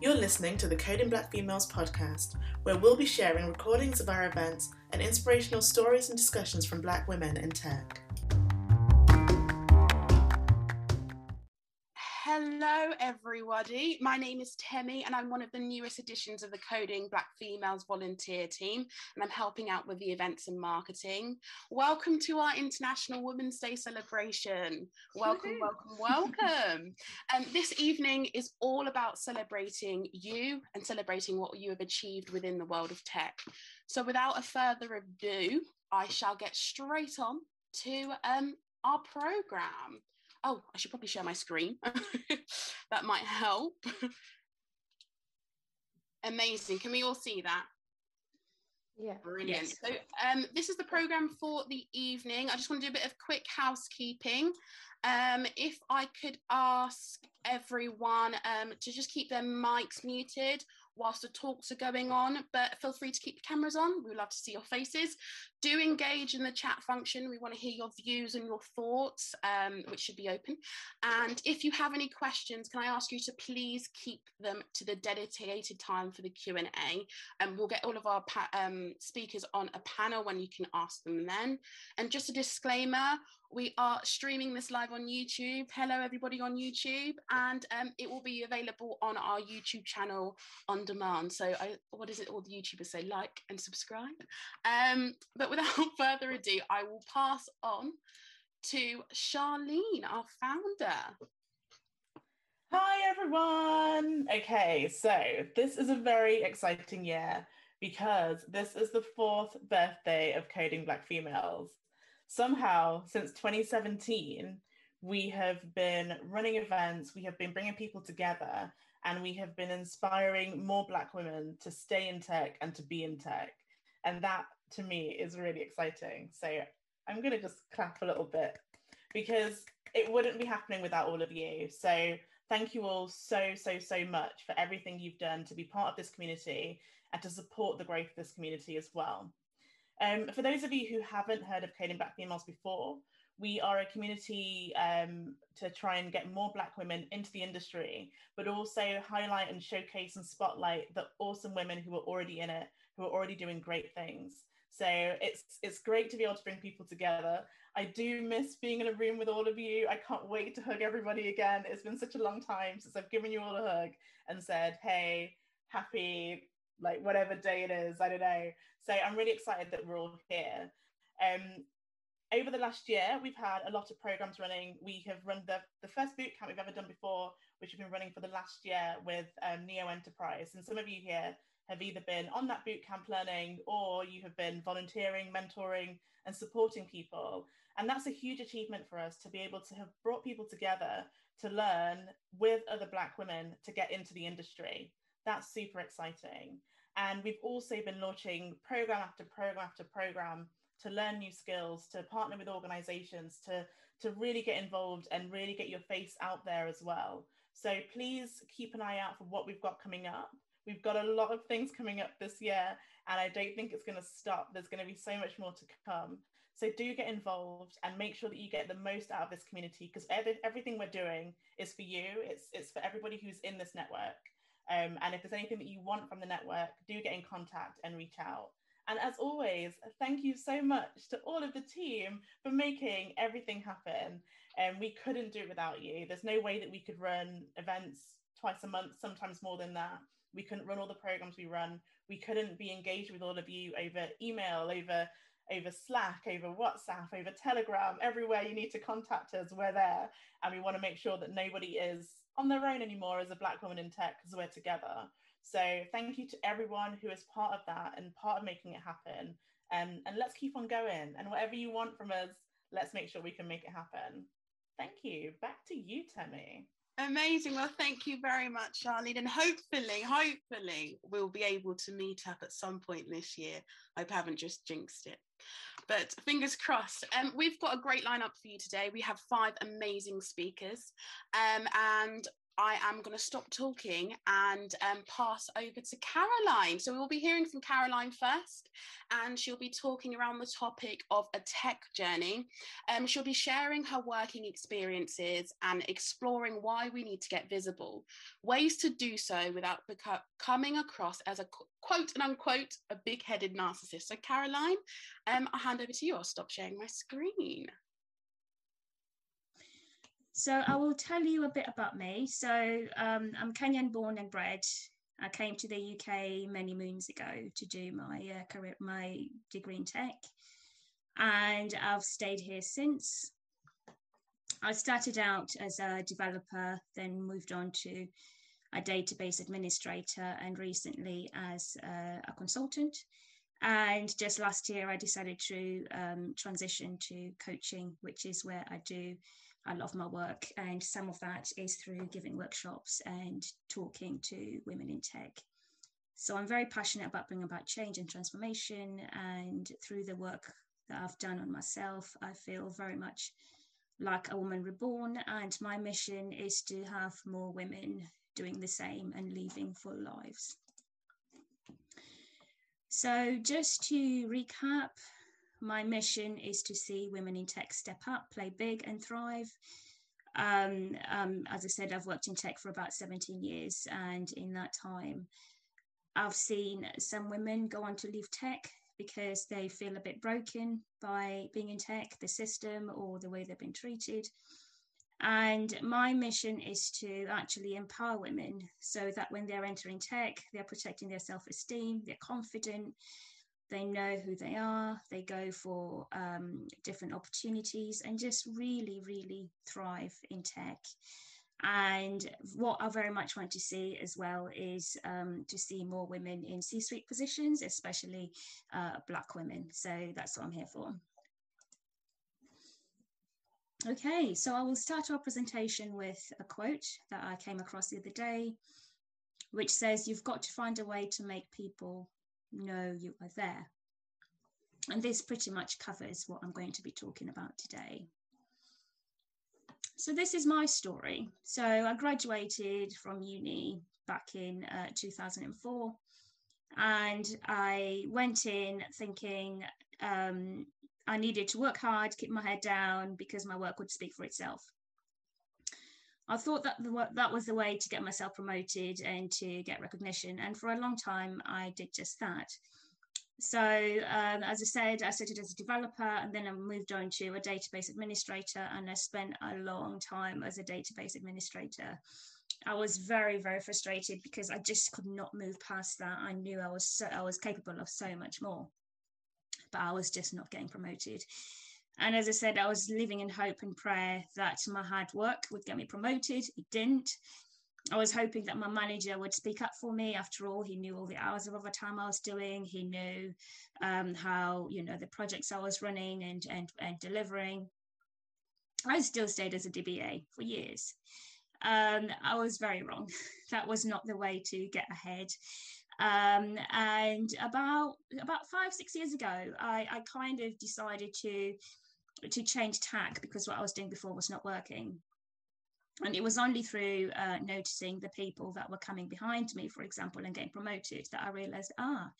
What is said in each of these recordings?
You're listening to the Coding Black Females podcast, where we'll be sharing recordings of our events and inspirational stories and discussions from black women in tech. Hello, everybody. My name is Temi, and I'm one of the newest additions of the Coding Black Females volunteer team, and I'm helping out with the events and marketing. Welcome to our International Women's Day celebration. Welcome, welcome, welcome. um, this evening is all about celebrating you and celebrating what you have achieved within the world of tech. So, without a further ado, I shall get straight on to um, our program oh, I should probably share my screen. that might help. Amazing. Can we all see that? Yeah. Brilliant. Yes. So um, this is the program for the evening. I just want to do a bit of quick housekeeping. Um, if I could ask everyone um, to just keep their mics muted whilst the talks are going on, but feel free to keep the cameras on. We would love to see your faces. Do engage in the chat function. We want to hear your views and your thoughts, um, which should be open. And if you have any questions, can I ask you to please keep them to the dedicated time for the Q&A. And we'll get all of our um, speakers on a panel when you can ask them then. And just a disclaimer, we are streaming this live on YouTube. Hello, everybody on YouTube, and um, it will be available on our YouTube channel on demand. So, I, what is it all the YouTubers say? Like and subscribe. Um, but without further ado, I will pass on to Charlene, our founder. Hi, everyone. Okay, so this is a very exciting year because this is the fourth birthday of Coding Black Females somehow since 2017 we have been running events we have been bringing people together and we have been inspiring more black women to stay in tech and to be in tech and that to me is really exciting. So i'm going to just clap a little bit because it wouldn't be happening without all of you. So thank you all so so so much for everything you've done to be part of this community and to support the growth of this community as well. Um, for those of you who haven't heard of Coding Black Females before, we are a community um, to try and get more Black women into the industry, but also highlight and showcase and spotlight the awesome women who are already in it, who are already doing great things. So it's it's great to be able to bring people together. I do miss being in a room with all of you. I can't wait to hug everybody again. It's been such a long time since I've given you all a hug and said, "Hey, happy like whatever day it is. I don't know." So I'm really excited that we're all here. Um, over the last year, we've had a lot of programs running. We have run the, the first boot camp we've ever done before, which we've been running for the last year with um, Neo Enterprise. And some of you here have either been on that boot camp learning or you have been volunteering, mentoring, and supporting people. And that's a huge achievement for us to be able to have brought people together to learn with other Black women to get into the industry. That's super exciting. And we've also been launching program after program after program to learn new skills, to partner with organizations, to, to really get involved and really get your face out there as well. So please keep an eye out for what we've got coming up. We've got a lot of things coming up this year, and I don't think it's going to stop. There's going to be so much more to come. So do get involved and make sure that you get the most out of this community because every, everything we're doing is for you. It's, it's for everybody who's in this network. Um, and if there's anything that you want from the network, do get in contact and reach out. And as always, thank you so much to all of the team for making everything happen. And um, we couldn't do it without you. There's no way that we could run events twice a month, sometimes more than that. We couldn't run all the programs we run. We couldn't be engaged with all of you over email, over over Slack, over WhatsApp, over Telegram, everywhere you need to contact us, we're there. And we want to make sure that nobody is on their own anymore as a Black woman in tech because we're together. So thank you to everyone who is part of that and part of making it happen. And, and let's keep on going. And whatever you want from us, let's make sure we can make it happen. Thank you. Back to you, Temi. Amazing. Well, thank you very much, Charlene. And hopefully, hopefully, we'll be able to meet up at some point this year. I haven't just jinxed it. But fingers crossed. Um, we've got a great lineup for you today. We have five amazing speakers. Um, and I am going to stop talking and um, pass over to Caroline. So we will be hearing from Caroline first, and she'll be talking around the topic of a tech journey. Um, she'll be sharing her working experiences and exploring why we need to get visible, ways to do so without beco- coming across as a quote and unquote a big-headed narcissist. So Caroline, um, I'll hand over to you. I'll stop sharing my screen. So I will tell you a bit about me. So um, I'm Kenyan born and bred. I came to the UK many moons ago to do my uh, career, my degree in tech, and I've stayed here since. I started out as a developer, then moved on to a database administrator, and recently as uh, a consultant. And just last year, I decided to um, transition to coaching, which is where I do I love my work, and some of that is through giving workshops and talking to women in tech. So I'm very passionate about bringing about change and transformation, and through the work that I've done on myself, I feel very much like a woman reborn, and my mission is to have more women doing the same and living full lives. So, just to recap, my mission is to see women in tech step up, play big, and thrive. Um, um, as I said, I've worked in tech for about 17 years, and in that time, I've seen some women go on to leave tech because they feel a bit broken by being in tech, the system, or the way they've been treated. And my mission is to actually empower women so that when they're entering tech, they're protecting their self esteem, they're confident, they know who they are, they go for um, different opportunities and just really, really thrive in tech. And what I very much want to see as well is um, to see more women in C suite positions, especially uh, Black women. So that's what I'm here for. Okay, so I will start our presentation with a quote that I came across the other day, which says, You've got to find a way to make people know you are there. And this pretty much covers what I'm going to be talking about today. So this is my story. So I graduated from uni back in uh, 2004 and I went in thinking um, I needed to work hard, keep my head down because my work would speak for itself. I thought that the, that was the way to get myself promoted and to get recognition. And for a long time, I did just that. So, um, as I said, I started as a developer and then I moved on to a database administrator, and I spent a long time as a database administrator. I was very, very frustrated because I just could not move past that. I knew I was so, I was capable of so much more, but I was just not getting promoted. And as I said, I was living in hope and prayer that my hard work would get me promoted. It didn't. I was hoping that my manager would speak up for me. After all, he knew all the hours of overtime I was doing. He knew um, how, you know, the projects I was running and, and, and delivering. I still stayed as a DBA for years. Um, I was very wrong. that was not the way to get ahead. Um, and about about five six years ago, I, I kind of decided to to change tack because what I was doing before was not working. And it was only through uh, noticing the people that were coming behind me, for example, and getting promoted, that I realized, ah,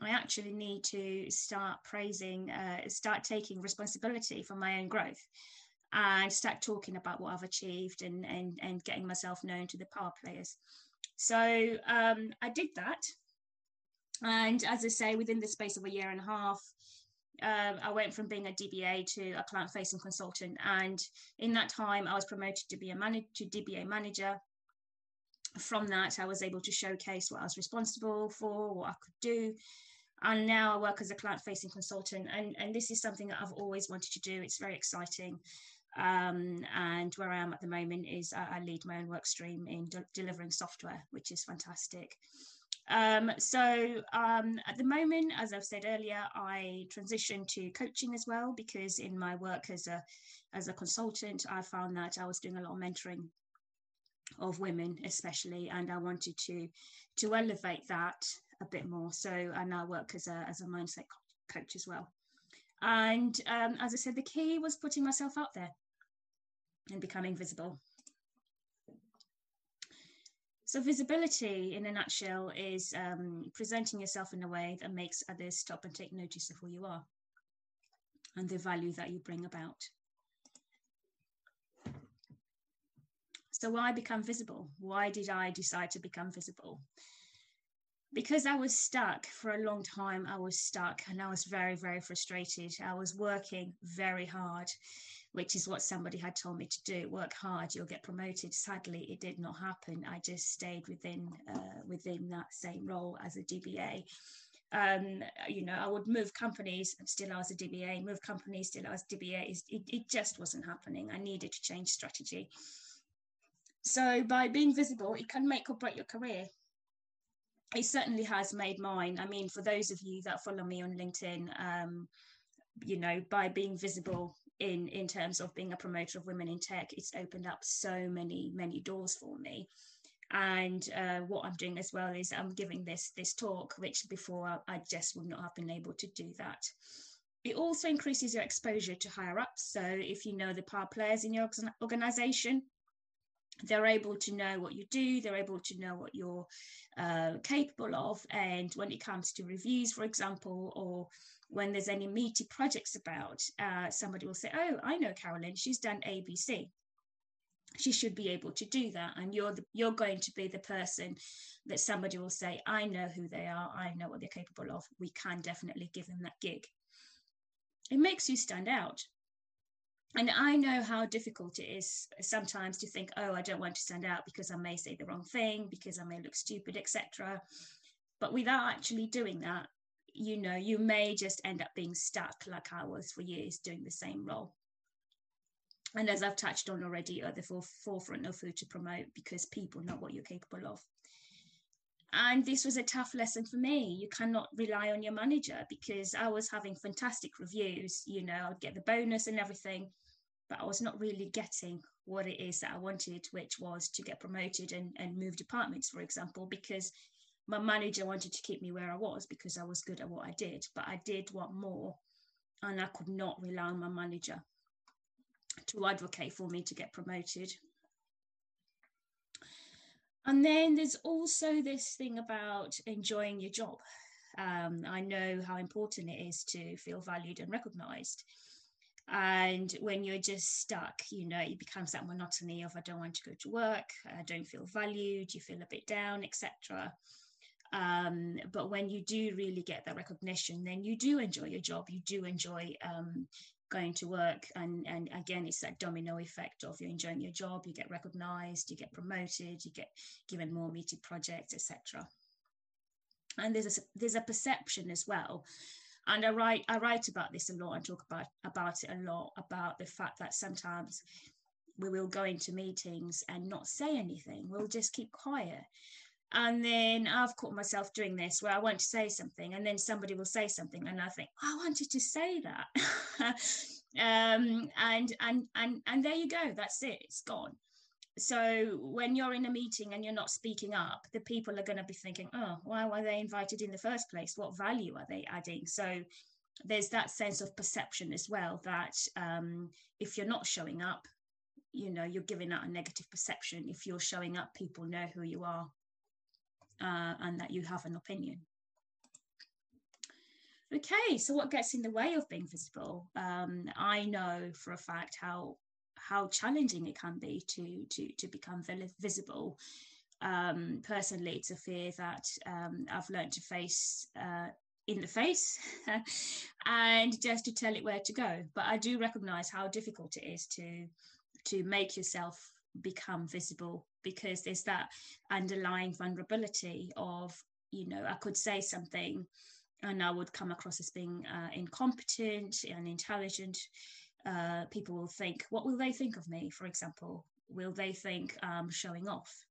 I actually need to start praising, uh, start taking responsibility for my own growth and start talking about what I've achieved and, and, and getting myself known to the power players. So um, I did that. And as I say, within the space of a year and a half, um, I went from being a DBA to a client facing consultant. And in that time, I was promoted to be a to DBA manager. From that, I was able to showcase what I was responsible for, what I could do. And now I work as a client facing consultant. And, and this is something that I've always wanted to do. It's very exciting. Um, and where I am at the moment is I, I lead my own work stream in de- delivering software, which is fantastic. Um, so um, at the moment, as I've said earlier, I transitioned to coaching as well because in my work as a as a consultant, I found that I was doing a lot of mentoring of women, especially, and I wanted to to elevate that a bit more. So I now work as a as a mindset coach as well. And um, as I said, the key was putting myself out there and becoming visible. So, visibility in a nutshell is um, presenting yourself in a way that makes others stop and take notice of who you are and the value that you bring about. So, why become visible? Why did I decide to become visible? Because I was stuck for a long time, I was stuck and I was very, very frustrated. I was working very hard which is what somebody had told me to do work hard you'll get promoted sadly it did not happen i just stayed within uh, within that same role as a dba um, you know, I would move companies still I was a DBA, move companies still I was DBA. It, it just wasn't happening. I needed to change strategy. So by being visible, it can make or break your career. It certainly has made mine. I mean, for those of you that follow me on LinkedIn, um, you know, by being visible, in in terms of being a promoter of women in tech it's opened up so many many doors for me. And uh, what i'm doing as well is i'm giving this this talk which before I, just would not have been able to do that. It also increases your exposure to higher ups. So if you know the power players in your organization they're able to know what you do they're able to know what you're uh, capable of. And when it comes to reviews for example or when there's any meaty projects about, uh, somebody will say, Oh, I know Carolyn, she's done ABC. She should be able to do that. And you're, the, you're going to be the person that somebody will say, I know who they are, I know what they're capable of. We can definitely give them that gig. It makes you stand out. And I know how difficult it is sometimes to think, oh, I don't want to stand out because I may say the wrong thing, because I may look stupid, etc. But without actually doing that, you know, you may just end up being stuck like I was for years doing the same role. And as I've touched on already, at the forefront of who to promote because people know what you're capable of. And this was a tough lesson for me. You cannot rely on your manager because I was having fantastic reviews. You know, I'd get the bonus and everything, but I was not really getting what it is that I wanted, which was to get promoted and, and move departments, for example, because my manager wanted to keep me where I was because I was good at what I did, but I did want more. And I could not rely on my manager to advocate for me to get promoted. And then there's also this thing about enjoying your job. Um, I know how important it is to feel valued and recognized. And when you're just stuck, you know, it becomes that monotony of I don't want to go to work, I don't feel valued, you feel a bit down, etc. Um, but when you do really get that recognition, then you do enjoy your job. You do enjoy um, going to work. And, and again, it's that domino effect of you enjoying your job, you get recognized, you get promoted, you get given more meaty projects, etc. And there's a, there's a perception as well. And I write I write about this a lot and talk about about it a lot about the fact that sometimes we will go into meetings and not say anything. We'll just keep quiet. And then I've caught myself doing this where I want to say something, and then somebody will say something, and I think, I wanted to say that. um, and and and and there you go. That's it. It's gone. So when you're in a meeting and you're not speaking up, the people are going to be thinking, oh, why were they invited in the first place? What value are they adding? So there's that sense of perception as well that um, if you're not showing up, you know, you're giving out a negative perception. If you're showing up, people know who you are uh, and that you have an opinion. Okay, so what gets in the way of being visible? Um, I know for a fact how how challenging it can be to to to become visible. Um, personally, it's a fear that um, I've learned to face uh, in the face and just to tell it where to go. But I do recognize how difficult it is to to make yourself become visible because there's that underlying vulnerability of you know i could say something and i would come across as being uh, incompetent and intelligent. Uh, people will think what will they think of me? For example will they think i'm showing off?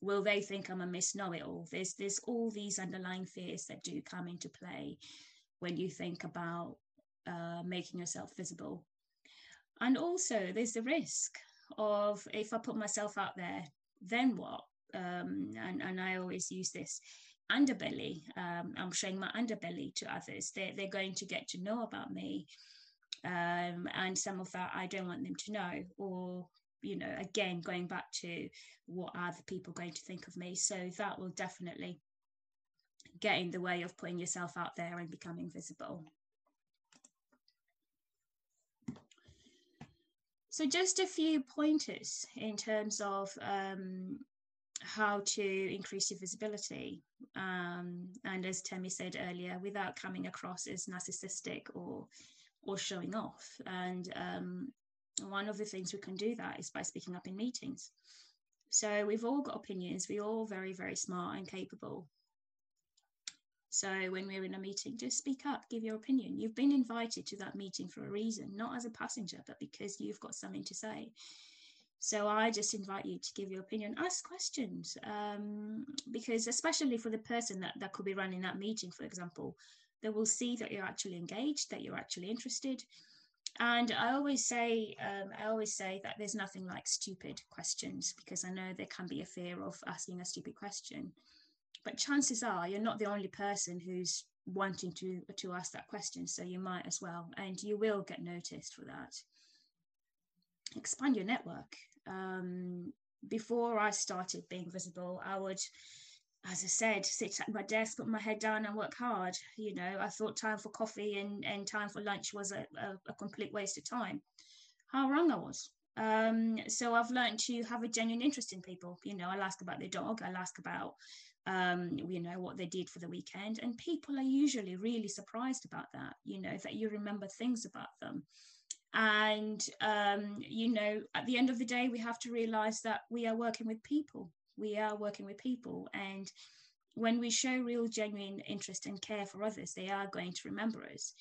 Will they think i'm a miss know-it-all there's there's all these underlying fears that do come into play when you think about uh, making yourself visible. And also there's the risk of if I put myself out there, then what? Um, and, and I always use this underbelly. Um, I'm showing my underbelly to others. They're, they're going to get to know about me. Um, and some of that I don't want them to know. Or, you know, again, going back to what are the people going to think of me? So that will definitely get in the way of putting yourself out there and becoming visible. So just a few pointers in terms of um, how to increase your visibility. Um, and as Temi said earlier, without coming across as narcissistic or or showing off. And um, one of the things we can do that is by speaking up in meetings. So we've all got opinions. We're all very, very smart and capable. So when we're in a meeting, just speak up, give your opinion. You've been invited to that meeting for a reason, not as a passenger, but because you've got something to say. So I just invite you to give your opinion, ask questions, um, because especially for the person that, that could be running that meeting, for example, they will see that you're actually engaged, that you're actually interested. And I always say, um, I always say that there's nothing like stupid questions because I know there can be a fear of asking a stupid question. But chances are you're not the only person who's wanting to to ask that question, so you might as well, and you will get noticed for that. Expand your network. Um, before I started being visible, I would as I said, sit at my desk, put my head down and work hard. You know, I thought time for coffee and, and time for lunch was a, a, a complete waste of time. How wrong I was. Um, so I've learned to have a genuine interest in people. You know, I'll ask about their dog, I'll ask about, um, you know, what they did for the weekend. And people are usually really surprised about that, you know, that you remember things about them. And, um, you know, at the end of the day, we have to realize that we are working with people we are working with people and when we show real genuine interest and care for others they are going to remember us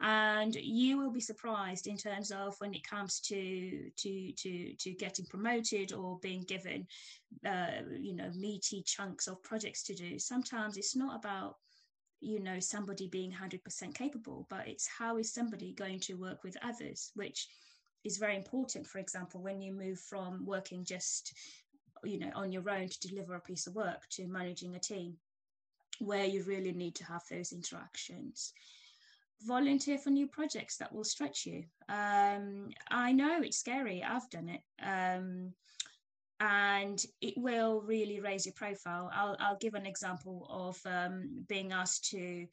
and you will be surprised in terms of when it comes to to to to getting promoted or being given uh, you know meaty chunks of projects to do. Sometimes it's not about you know somebody being 100% capable but it's how is somebody going to work with others which is very important. For example when you move from working just you know on your own to deliver a piece of work to managing a team where you really need to have those interactions volunteer for new projects that will stretch you. Um, i know it's scary. I've done it. Um, and it will really raise your profile. I'll, I'll give an example of um, being asked to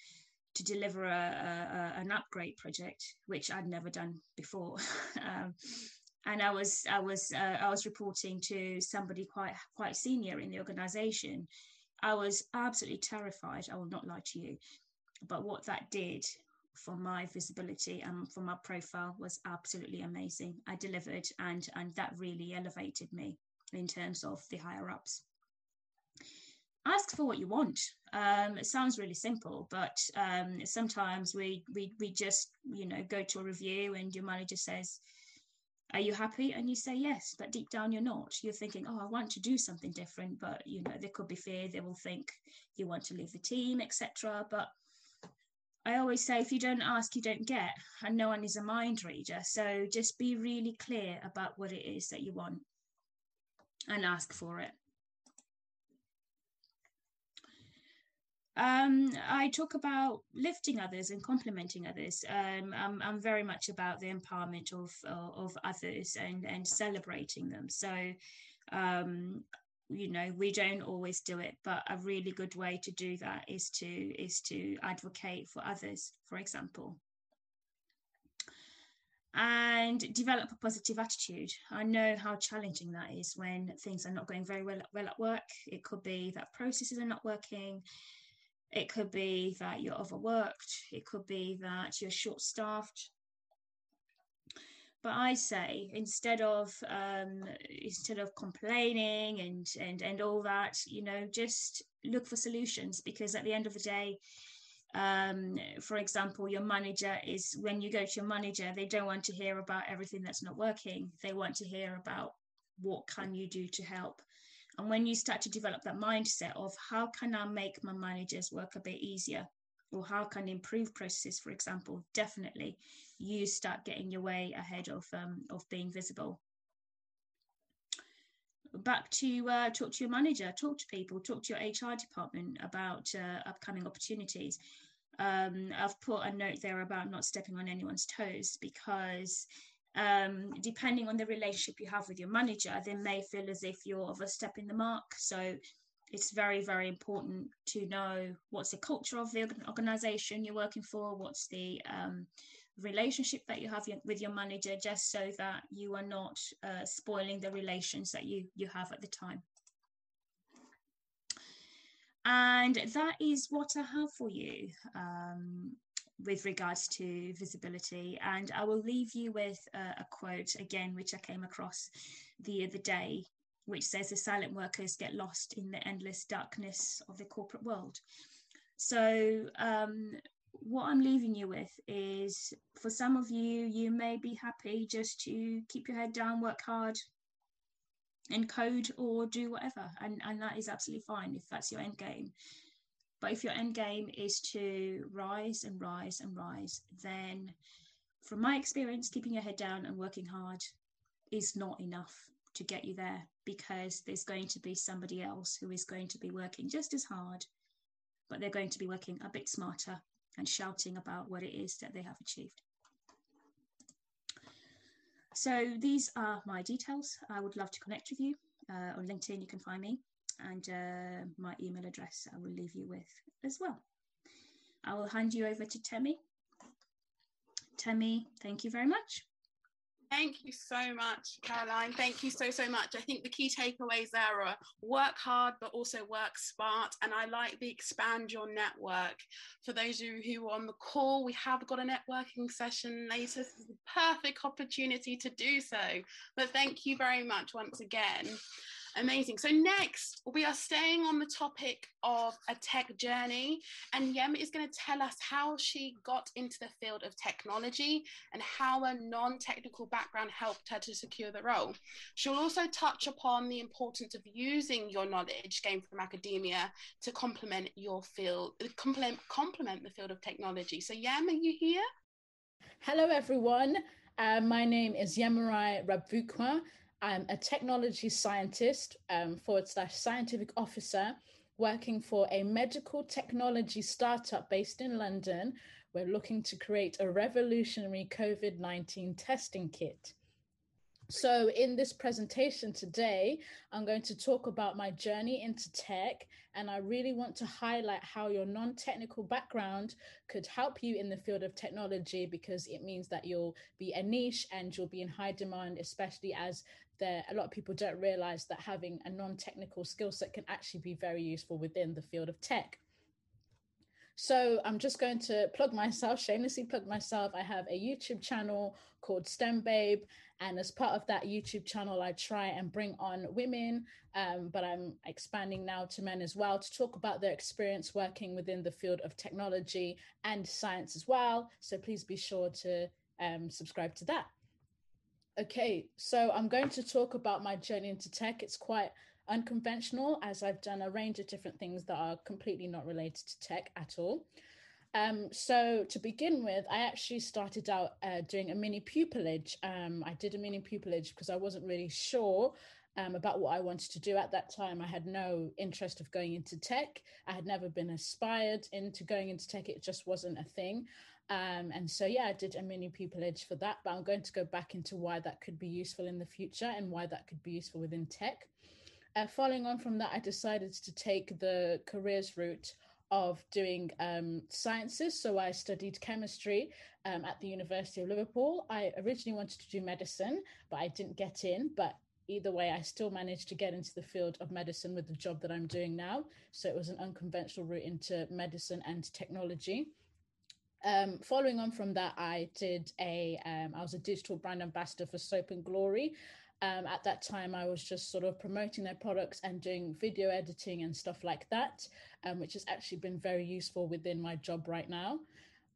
to deliver a, a, an upgrade project which i'd never done before. Um, and I was I was uh, I was reporting to somebody quite quite senior in the organisation. I was absolutely terrified. I will not lie to you, but what that did for my visibility and for my profile was absolutely amazing. I delivered, and and that really elevated me in terms of the higher ups. Ask for what you want. Um, it sounds really simple, but um, sometimes we, we we just you know go to a review and your manager says are you happy and you say yes but deep down you're not you're thinking oh i want to do something different but you know there could be fear they will think you want to leave the team etc but i always say if you don't ask you don't get and no one is a mind reader so just be really clear about what it is that you want and ask for it Um, I talk about lifting others and complimenting others. Um, I'm, I'm, very much about the empowerment of of others and and celebrating them. So, um, you know, we don't always do it, but a really good way to do that is to is to advocate for others. For example, and develop a positive attitude. I know how challenging that is when things are not going very well, well at work. It could be that processes are not working. It could be that you're overworked. It could be that you're short staffed. But I say instead of um, instead of complaining and and and all that, you know, just look for solutions because at the end of the day, um, for example, your manager is when you go to your manager, they don't want to hear about everything that's not working. They want to hear about what can you do to help and when you start to develop that mindset of how can I make my managers work a bit easier or how can improve processes, for example, definitely you start getting your way ahead of, um, of being visible. Back to uh, talk to your manager, talk to people, talk to your HR department about uh, upcoming opportunities. Um, I've put a note there about not stepping on anyone's toes because um, depending on the relationship you have with your manager, they may feel as if you're overstepping the mark. So it's very, very important to know what's the culture of the organization you're working for, what's the um, relationship that you have with your manager, just so that you are not uh, spoiling the relations that you, you have at the time. And that is what I have for you. Um, with regards to visibility. And I will leave you with a, a quote again, which I came across the other day, which says the silent workers get lost in the endless darkness of the corporate world. So, um, what I'm leaving you with is for some of you, you may be happy just to keep your head down, work hard, and code or do whatever. And, and that is absolutely fine if that's your end game. But if your end game is to rise and rise and rise, then from my experience, keeping your head down and working hard is not enough to get you there because there's going to be somebody else who is going to be working just as hard, but they're going to be working a bit smarter and shouting about what it is that they have achieved. So these are my details. I would love to connect with you. Uh, on LinkedIn, you can find me and uh, my email address I will leave you with as well. I will hand you over to Temi. Temi, thank you very much. Thank you so much, Caroline. Thank you so, so much. I think the key takeaways there are work hard, but also work smart. And I like the expand your network. For those of you who are on the call, we have got a networking session later. This is the perfect opportunity to do so. But thank you very much once again. Amazing. So next, we are staying on the topic of a tech journey, and Yem is going to tell us how she got into the field of technology and how a non-technical background helped her to secure the role. She'll also touch upon the importance of using your knowledge gained from academia to complement your field, complement complement the field of technology. So Yem, are you here? Hello, everyone. Uh, my name is Yemurai Rabvukwa. I'm a technology scientist um, forward slash scientific officer working for a medical technology startup based in London. We're looking to create a revolutionary COVID 19 testing kit. So, in this presentation today, I'm going to talk about my journey into tech, and I really want to highlight how your non technical background could help you in the field of technology because it means that you'll be a niche and you'll be in high demand, especially as there a lot of people don't realize that having a non technical skill set can actually be very useful within the field of tech. So I'm just going to plug myself, shamelessly plug myself. I have a YouTube channel called STEM Babe. And as part of that YouTube channel, I try and bring on women, um, but I'm expanding now to men as well to talk about their experience working within the field of technology and science as well. So please be sure to um, subscribe to that. Okay, so I'm going to talk about my journey into tech. It's quite unconventional as I've done a range of different things that are completely not related to tech at all. Um, so to begin with, I actually started out uh, doing a mini pupillage. Um, I did a mini pupillage because I wasn't really sure um, about what I wanted to do at that time. I had no interest of going into tech. I had never been aspired into going into tech. It just wasn't a thing. Um, and so, yeah, I did a mini edge for that, but I'm going to go back into why that could be useful in the future and why that could be useful within tech. Uh, following on from that, I decided to take the careers route of doing um, sciences. So I studied chemistry um, at the University of Liverpool. I originally wanted to do medicine, but I didn't get in. But either way, I still managed to get into the field of medicine with the job that I'm doing now. So it was an unconventional route into medicine and technology. Um, following on from that, I did a. Um, I was a digital brand ambassador for Soap and Glory. Um, at that time, I was just sort of promoting their products and doing video editing and stuff like that, um, which has actually been very useful within my job right now.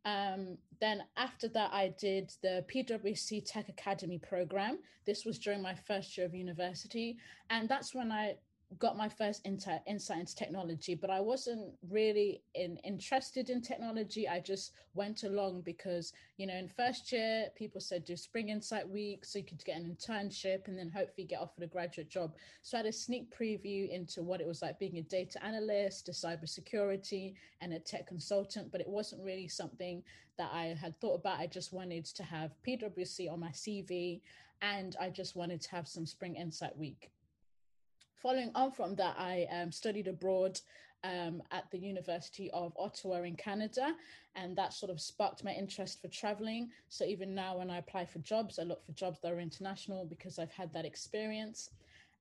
Um, then after that, I did the PwC Tech Academy program. This was during my first year of university, and that's when I got my first insight insight into technology, but I wasn't really in, interested in technology. I just went along because, you know, in first year, people said do Spring Insight Week so you could get an internship and then hopefully get offered a graduate job. So I had a sneak preview into what it was like being a data analyst, a cybersecurity, and a tech consultant, but it wasn't really something that I had thought about. I just wanted to have PwC on my CV and I just wanted to have some Spring Insight Week following on from that, I um, studied abroad um, at the University of Ottawa in Canada, and that sort of sparked my interest for traveling. So even now, when I apply for jobs, I look for jobs that are international because I've had that experience.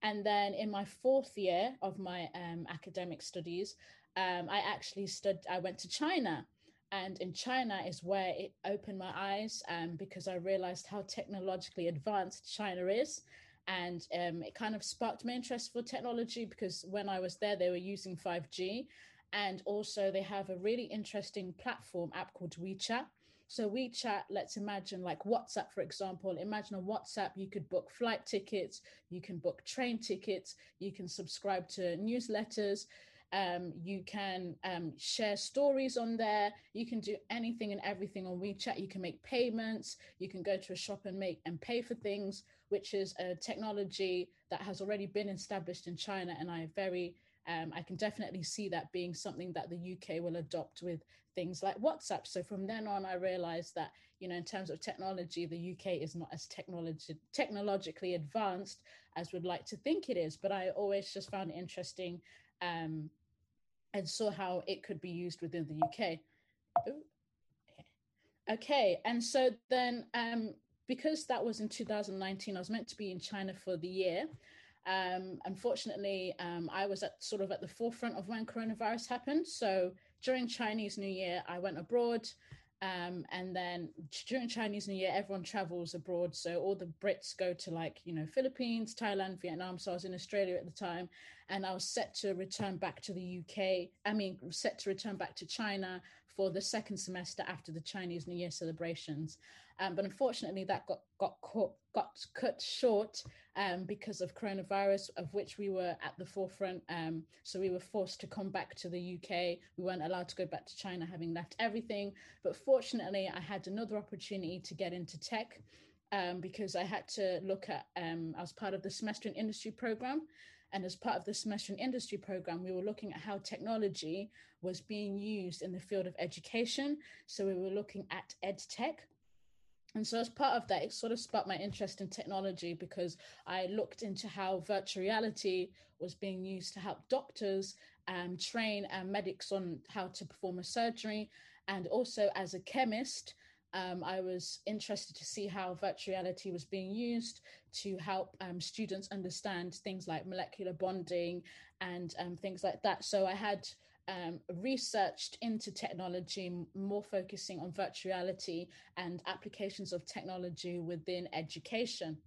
And then in my fourth year of my um, academic studies, um, I actually studied. I went to China, and in China is where it opened my eyes um, because I realized how technologically advanced China is and um, it kind of sparked my interest for technology because when I was there, they were using 5G. And also, they have a really interesting platform app called WeChat. So, WeChat, let's imagine like WhatsApp, for example. Imagine on WhatsApp, you could book flight tickets, you can book train tickets, you can subscribe to newsletters. Um, you can um, share stories on there. You can do anything and everything on WeChat. You can make payments. You can go to a shop and make and pay for things which is a technology that has already been established in China. And I very, um, I can definitely see that being something that the UK will adopt with things like WhatsApp. So from then on, I realized that, you know, in terms of technology, the UK is not as technology technologically advanced as we'd like to think it is. But I always just found it interesting um, and saw how it could be used within the UK. Ooh. Okay, and so then um, because that was in 2019, I was meant to be in China for the year. Um, unfortunately, um, I was at sort of at the forefront of when coronavirus happened. So during Chinese New Year, I went abroad. Um, and then during Chinese New Year, everyone travels abroad. So all the Brits go to like, you know, Philippines, Thailand, Vietnam. So I was in Australia at the time and I was set to return back to the UK. I mean, set to return back to China for the second semester after the Chinese New Year celebrations. Um, but unfortunately, that got got caught, got cut short um, because of coronavirus, of which we were at the forefront. Um, so we were forced to come back to the UK. We weren't allowed to go back to China, having left everything. But fortunately, I had another opportunity to get into tech. Um, because I had to look at, um, I was part of the semester in industry program. And as part of the semester in industry program, we were looking at how technology was being used in the field of education. So we were looking at ed tech, and so, as part of that, it sort of sparked my interest in technology because I looked into how virtual reality was being used to help doctors um, train um, medics on how to perform a surgery. And also, as a chemist, um, I was interested to see how virtual reality was being used to help um, students understand things like molecular bonding and um, things like that. So, I had um, researched into technology, more focusing on virtual reality and applications of technology within education.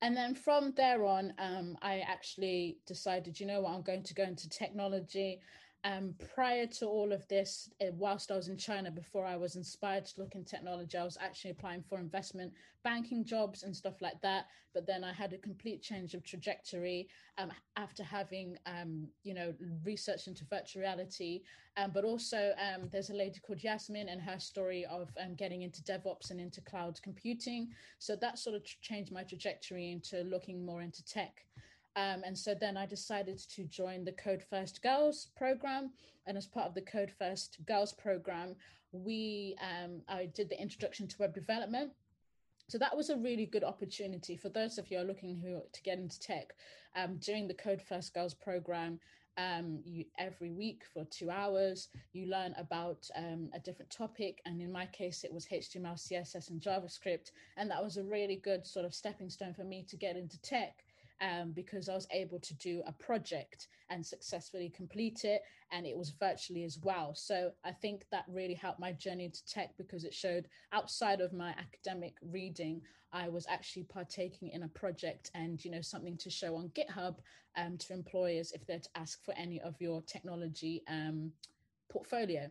And then from there on, um, I actually decided, you know what, I'm going to go into technology. Um, prior to all of this, uh, whilst I was in China, before I was inspired to look in technology, I was actually applying for investment banking jobs and stuff like that. But then I had a complete change of trajectory um, after having, um, you know, research into virtual reality. Um, but also, um, there's a lady called Yasmin and her story of um, getting into DevOps and into cloud computing. So that sort of changed my trajectory into looking more into tech. Um, and so then I decided to join the Code First Girls program. And as part of the Code First Girls program, we um, I did the introduction to web development. So that was a really good opportunity for those of you who are looking who to get into tech. Um, during the Code First Girls program, um, you every week for two hours, you learn about um, a different topic. And in my case, it was HTML, CSS, and JavaScript. And that was a really good sort of stepping stone for me to get into tech um, because I was able to do a project and successfully complete it. And it was virtually as well. So I think that really helped my journey into tech because it showed outside of my academic reading, I was actually partaking in a project and, you know, something to show on GitHub um, to employers if they're to ask for any of your technology um, portfolio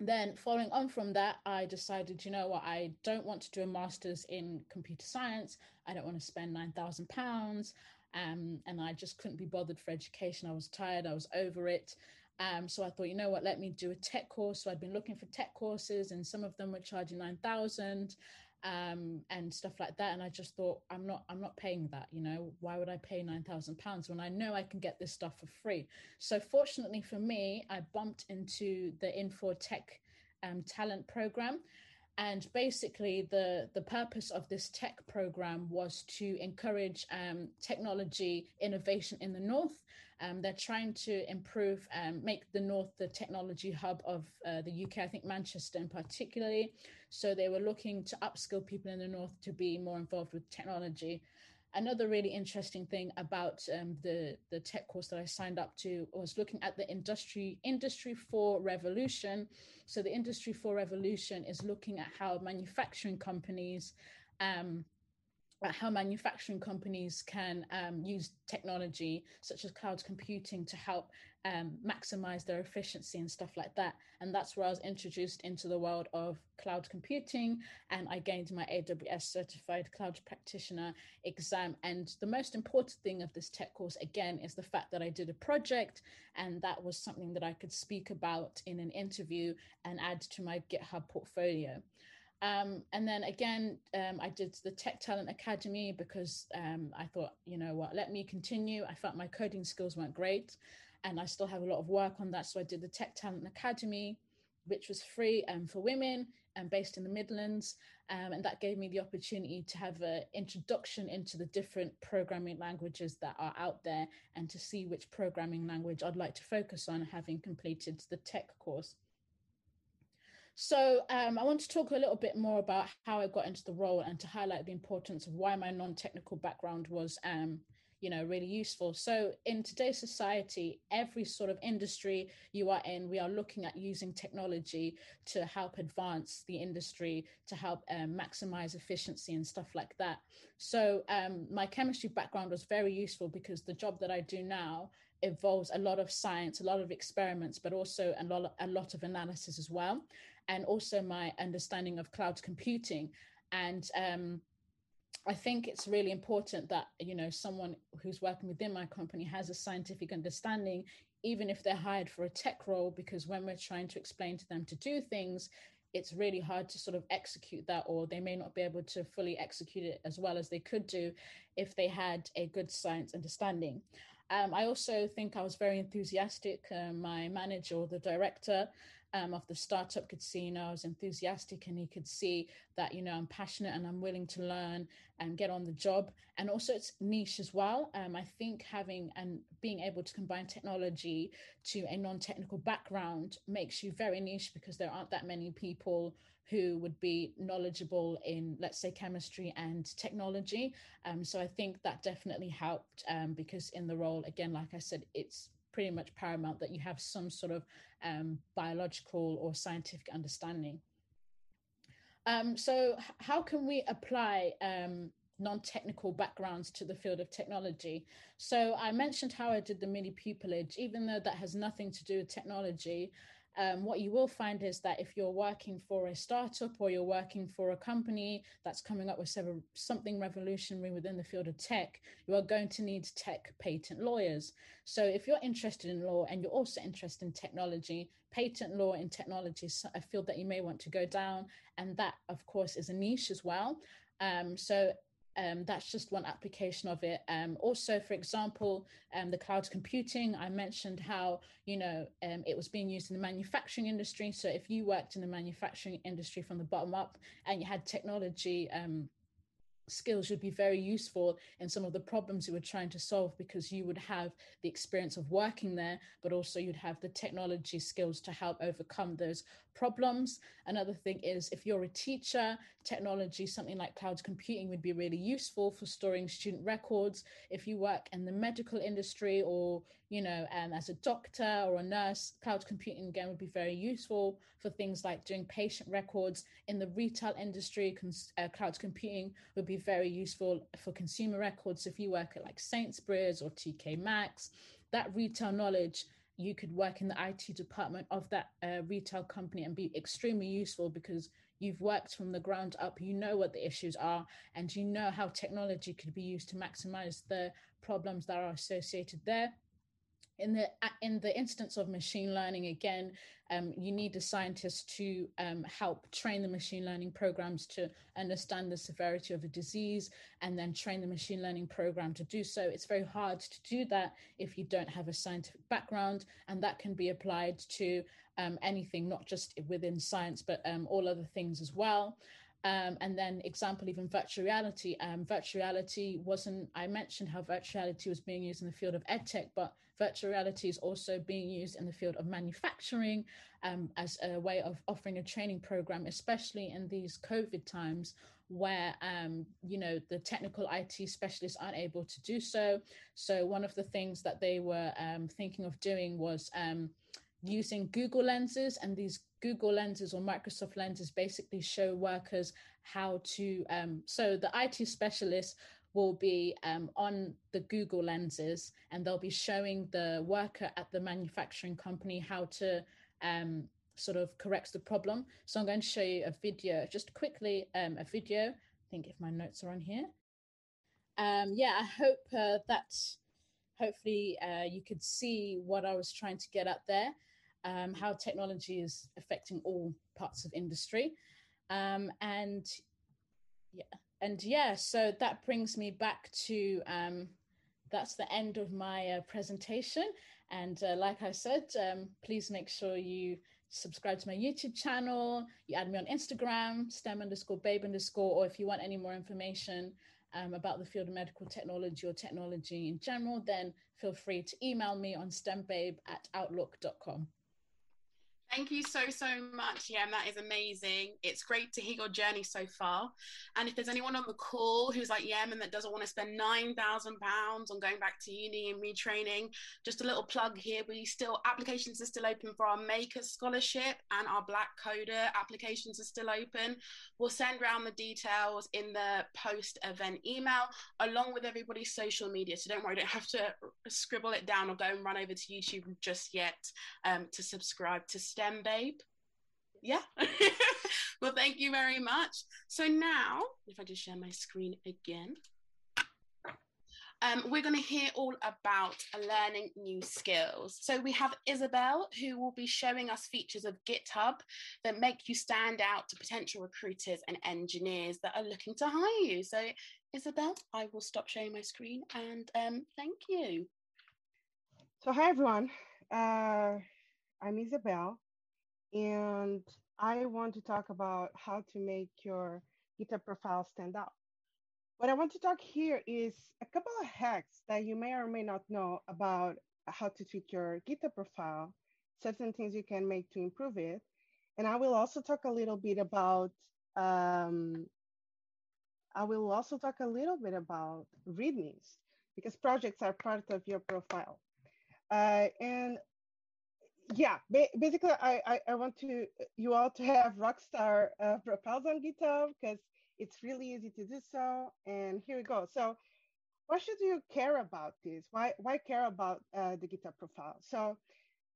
then following on from that i decided you know what i don't want to do a master's in computer science i don't want to spend 9000 pounds Um, and I just couldn't be bothered for education. I was tired, I was over it. Um, so I thought, you know what, let me do a tech course. So I'd been looking for tech courses, and some of them were charging 9,000 um, and stuff like that. And I just thought, I'm not, I'm not paying that. You know, why would I pay nine thousand pounds when I know I can get this stuff for free? So fortunately for me, I bumped into the Infor Tech um, talent program. And basically, the, the purpose of this tech program was to encourage um, technology innovation in the North. Um, they're trying to improve, um, make the North the technology hub of uh, the UK, I think Manchester in particularly. So they were looking to upskill people in the North to be more involved with technology another really interesting thing about um, the the tech course that I signed up to was looking at the industry industry four revolution. So the industry four revolution is looking at how manufacturing companies um, how manufacturing companies can um, use technology such as cloud computing to help um, maximize their efficiency and stuff like that. And that's where I was introduced into the world of cloud computing. And I gained my AWS certified cloud practitioner exam. And the most important thing of this tech course, again, is the fact that I did a project. And that was something that I could speak about in an interview and add to my GitHub portfolio. Um, and then again, um, I did the Tech Talent Academy because um, I thought, you know what, let me continue. I felt my coding skills weren't great and I still have a lot of work on that. So I did the Tech Talent Academy, which was free um, for women and based in the Midlands. Um, and that gave me the opportunity to have an introduction into the different programming languages that are out there and to see which programming language I'd like to focus on having completed the tech course. So um, I want to talk a little bit more about how I got into the role and to highlight the importance of why my non-technical background was, um, you know, really useful. So in today's society, every sort of industry you are in, we are looking at using technology to help advance the industry, to help um, maximize efficiency and stuff like that. So um, my chemistry background was very useful because the job that I do now involves a lot of science, a lot of experiments, but also a lot, a lot of analysis as well and also my understanding of cloud computing. And um, I think it's really important that you know someone who's working within my company has a scientific understanding, even if they're hired for a tech role, because when we're trying to explain to them to do things, it's really hard to sort of execute that, or they may not be able to fully execute it as well as they could do if they had a good science understanding. Um, I also think I was very enthusiastic. Uh, my manager or the director um, of the startup know, I was enthusiastic and he could see that, you know, I'm passionate and I'm willing to learn and get on the job. And also it's niche as well. Um, I think having and being able to combine technology to a non-technical background makes you very niche because there aren't that many people who would be knowledgeable in, let's say, chemistry and technology. Um, so I think that definitely helped um, because in the role, again, like I said, it's pretty much paramount that you have some sort of um, biological or scientific understanding. Um, so how can we apply um, non-technical backgrounds to the field of technology? So I mentioned how I did the mini pupillage, even though that has nothing to do with technology, um, what you will find is that if you're working for a startup or you're working for a company that's coming up with several, something revolutionary within the field of tech, you are going to need tech patent lawyers. So if you're interested in law and you're also interested in technology, patent law in technology is a field that you may want to go down. And that, of course, is a niche as well. Um, so um, that's just one application of it. Um, also, for example, um, the cloud computing, I mentioned how, you know, um, it was being used in the manufacturing industry. So if you worked in the manufacturing industry from the bottom up and you had technology um, skills would be very useful in some of the problems you were trying to solve because you would have the experience of working there, but also you'd have the technology skills to help overcome those problems. Another thing is if you're a teacher, technology, something like cloud computing would be really useful for storing student records. If you work in the medical industry or, you know, um, as a doctor or a nurse, cloud computing again would be very useful for things like doing patient records. In the retail industry, cons- uh, cloud computing would be very useful for consumer records. If you work at like Sainsbury's or TK Maxx, that retail knowledge you could work in the IT department of that uh, retail company and be extremely useful because you've worked from the ground up, you know what the issues are, and you know how technology could be used to maximize the problems that are associated there in the in the instance of machine learning again um, you need a scientist to um, help train the machine learning programs to understand the severity of a disease and then train the machine learning program to do so. It's very hard to do that if you don't have a scientific background and that can be applied to um, anything not just within science but um, all other things as well um, and then example, even virtual reality. Um, virtual reality wasn't, I mentioned how virtual reality was being used in the field of edtech, but virtual reality is also being used in the field of manufacturing um, as a way of offering a training program, especially in these COVID times where um, you know the technical IT specialists aren't able to do so. So one of the things that they were um, thinking of doing was um, using Google lenses, and these Google lenses or Microsoft lenses basically show workers how to. Um, so the IT specialist will be um, on the Google lenses and they'll be showing the worker at the manufacturing company how to um, sort of correct the problem. So I'm going to show you a video, just quickly, um, a video. I think if my notes are on here. Um, yeah, I hope uh, that hopefully uh, you could see what I was trying to get at there, um, how technology is affecting all parts of industry. Um, and yeah, and yeah, so that brings me back to um, that's the end of my uh, presentation. And uh, like I said, um, please make sure you subscribe to my YouTube channel. You add me on Instagram, STEM underscore babe underscore, or if you want any more information um, about the field of medical technology or technology in general, then feel free to email me on stembabe at outlook.com. Thank you so, so much. Yeah, that is amazing. It's great to hear your journey so far. And if there's anyone on the call who's like Yemen that doesn't want to spend £9,000 on going back to uni and retraining, just a little plug here. We still, applications are still open for our Maker Scholarship and our Black Coder applications are still open. We'll send around the details in the post event email along with everybody's social media. So don't worry, don't have to scribble it down or go and run over to YouTube just yet um, to subscribe to STEM Babe. Yeah. well, thank you very much. So now, if I just share my screen again. Um, we're going to hear all about learning new skills. So we have Isabel, who will be showing us features of GitHub that make you stand out to potential recruiters and engineers that are looking to hire you. So Isabel, I will stop sharing my screen and um, thank you. So hi everyone, uh, I'm Isabel, and I want to talk about how to make your GitHub profile stand out. What I want to talk here is a couple of hacks that you may or may not know about how to tweak your GitHub profile, certain things you can make to improve it. And I will also talk a little bit about, um, I will also talk a little bit about READMEs because projects are part of your profile. Uh, and yeah, ba- basically, I, I, I want to you all to have rockstar uh, profiles on GitHub because it's really easy to do so. And here we go. So, why should you care about this? Why why care about uh, the GitHub profile? So,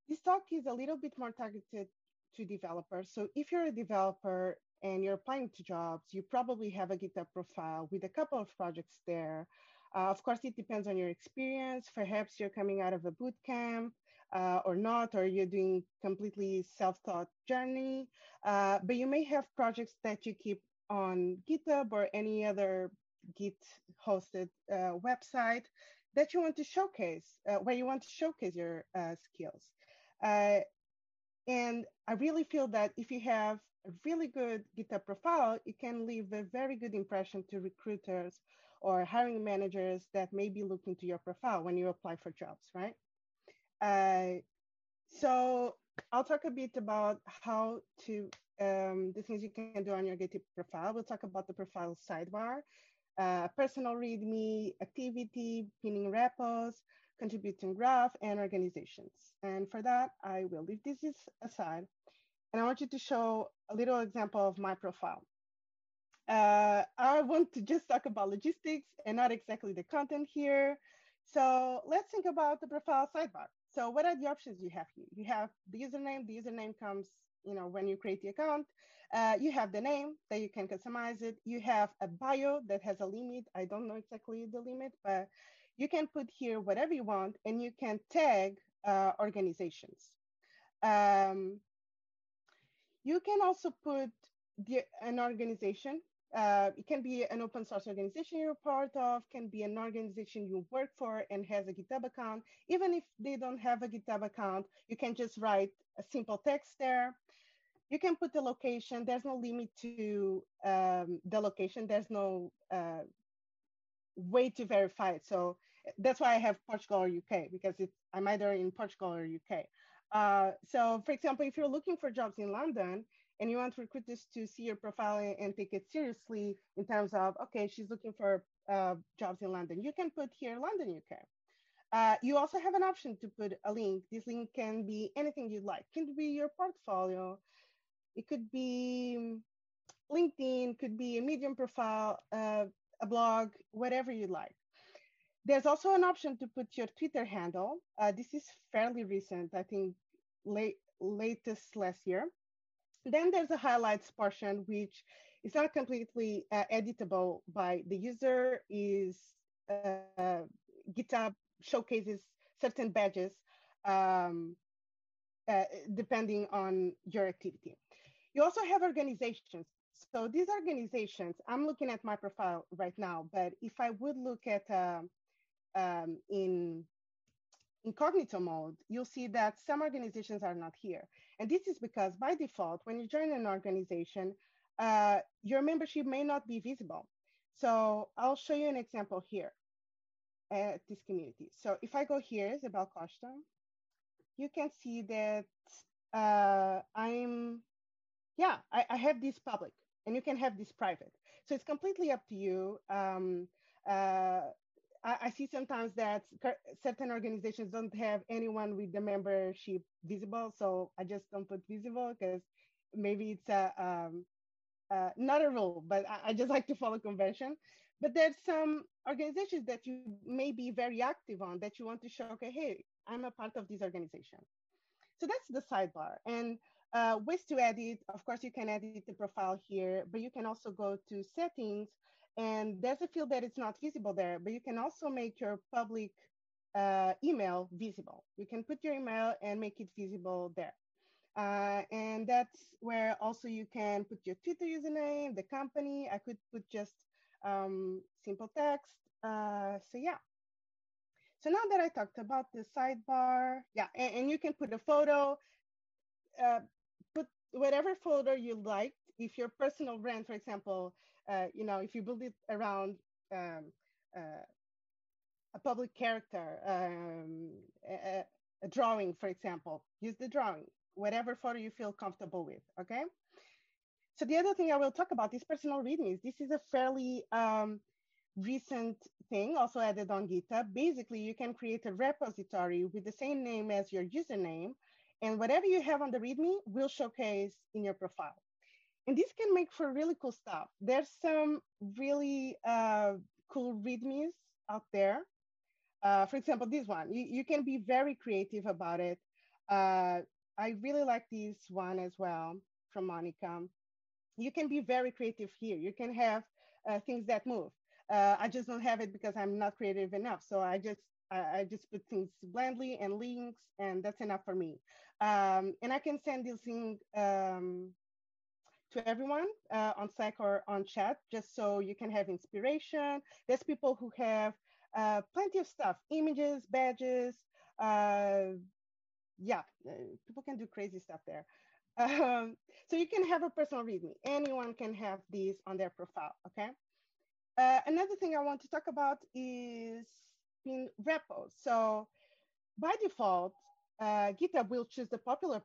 this talk is a little bit more targeted to developers. So, if you're a developer and you're applying to jobs, you probably have a GitHub profile with a couple of projects there. Uh, of course, it depends on your experience. Perhaps you're coming out of a boot camp uh, or not, or you're doing completely self-taught journey. Uh, but you may have projects that you keep on GitHub or any other Git hosted uh, website that you want to showcase, uh, where you want to showcase your uh, skills. Uh, and I really feel that if you have a really good GitHub profile, it can leave a very good impression to recruiters or hiring managers that may be looking to your profile when you apply for jobs, right? Uh, so I'll talk a bit about how to um, the things you can do on your GitHub profile. We'll talk about the profile sidebar, uh, personal README, activity, pinning repos, contributing graph, and organizations. And for that, I will leave this aside. And I want you to show a little example of my profile. Uh, I want to just talk about logistics and not exactly the content here. So let's think about the profile sidebar. So what are the options you have here? You have the username. The username comes you know, when you create the account. Uh, you have the name that you can customize it. You have a bio that has a limit. I don't know exactly the limit, but you can put here whatever you want and you can tag uh, organizations. Um, you can also put the, an organization. Uh, it can be an open source organization you're part of, can be an organization you work for and has a GitHub account. Even if they don't have a GitHub account, you can just write a simple text there. You can put the location. There's no limit to um, the location. There's no uh, way to verify it. So that's why I have Portugal or UK because it's, I'm either in Portugal or UK. Uh, so for example, if you're looking for jobs in London and you want recruiters to see your profile and, take it seriously in terms of, okay, she's looking for uh, jobs in London, you can put here London, UK. Uh, you also have an option to put a link. This link can be anything you'd like. It could be your portfolio. It could be LinkedIn, could be a Medium profile, uh, a blog, whatever you like. There's also an option to put your Twitter handle. Uh, this is fairly recent, I think late latest last year. Then there's a highlights portion, which is not completely uh, editable by the user. Is uh, GitHub showcases certain badges um, uh, depending on your activity. You also have organizations. So these organizations, I'm looking at my profile right now, but if I would look at um, um, in incognito mode, you'll see that some organizations are not here. And this is because by default, when you join an organization, uh, your membership may not be visible. So I'll show you an example here at this community. So if I go here, Isabel Costa, you can see that uh, I'm, yeah, I, I, have this public and you can have this private. So it's completely up to you. Um, uh, I, I, see sometimes that certain organizations don't have anyone with the membership visible. So I just don't put visible because maybe it's a, um, uh, not a rule, but I, I, just like to follow convention. But there's some organizations that you may be very active on that you want to show, okay, hey, I'm a part of this organization. So that's the sidebar. And uh, ways to edit, of course, you can edit the profile here, but you can also go to settings and there's a field that it's not visible there, but you can also make your public uh, email visible. You can put your email and make it visible there. Uh, and that's where also you can put your Twitter username, the company. I could put just um, simple text. Uh, so yeah. So now that I talked about the sidebar, yeah, and, and you can put a photo, uh, put whatever photo you like. If your personal brand, for example, uh, you know, if you build it around um, uh, a public character, um, a, a, drawing, for example, use the drawing, whatever photo you feel comfortable with, okay? So the other thing I will talk about is personal readmes. This is a fairly um, recent thing also added on GitHub. Basically, you can create a repository with the same name as your username, and whatever you have on the README will showcase in your profile and this can make for really cool stuff. There's some really uh, cool readmes out there. Uh, for example, this one, you, you, can be very creative about it. Uh, I really like this one as well from Monica. You can be very creative here. You can have uh, things that move. Uh, I just don't have it because I'm not creative enough. So I just I, just put things blindly and links, and that's enough for me. Um, and I can send this thing um, to everyone uh, on Slack or on chat, just so you can have inspiration. There's people who have uh, plenty of stuff, images, badges. Uh, yeah, uh, people can do crazy stuff there. Um, so you can have a personal README. Anyone can have these on their profile, okay? Uh, another thing I want to talk about is in repos. So by default, uh, GitHub will choose the popular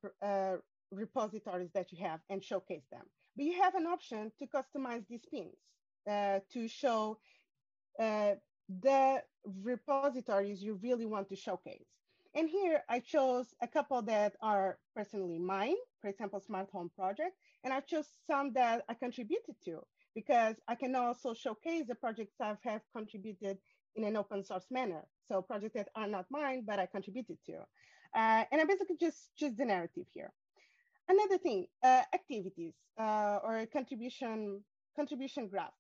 repositories that you have and showcase them. But you have an option to customize these pins uh, to show uh, the repositories you really want to showcase. And here I chose a couple that are personally mine, for example, Smart Home Project, and I chose some that I contributed to because I can also showcase the projects I have contributed in an open source manner. So projects that are not mine, but I contributed to. Uh, and I basically just choose the narrative here. Another thing, uh, activities uh, or contribution contribution graph.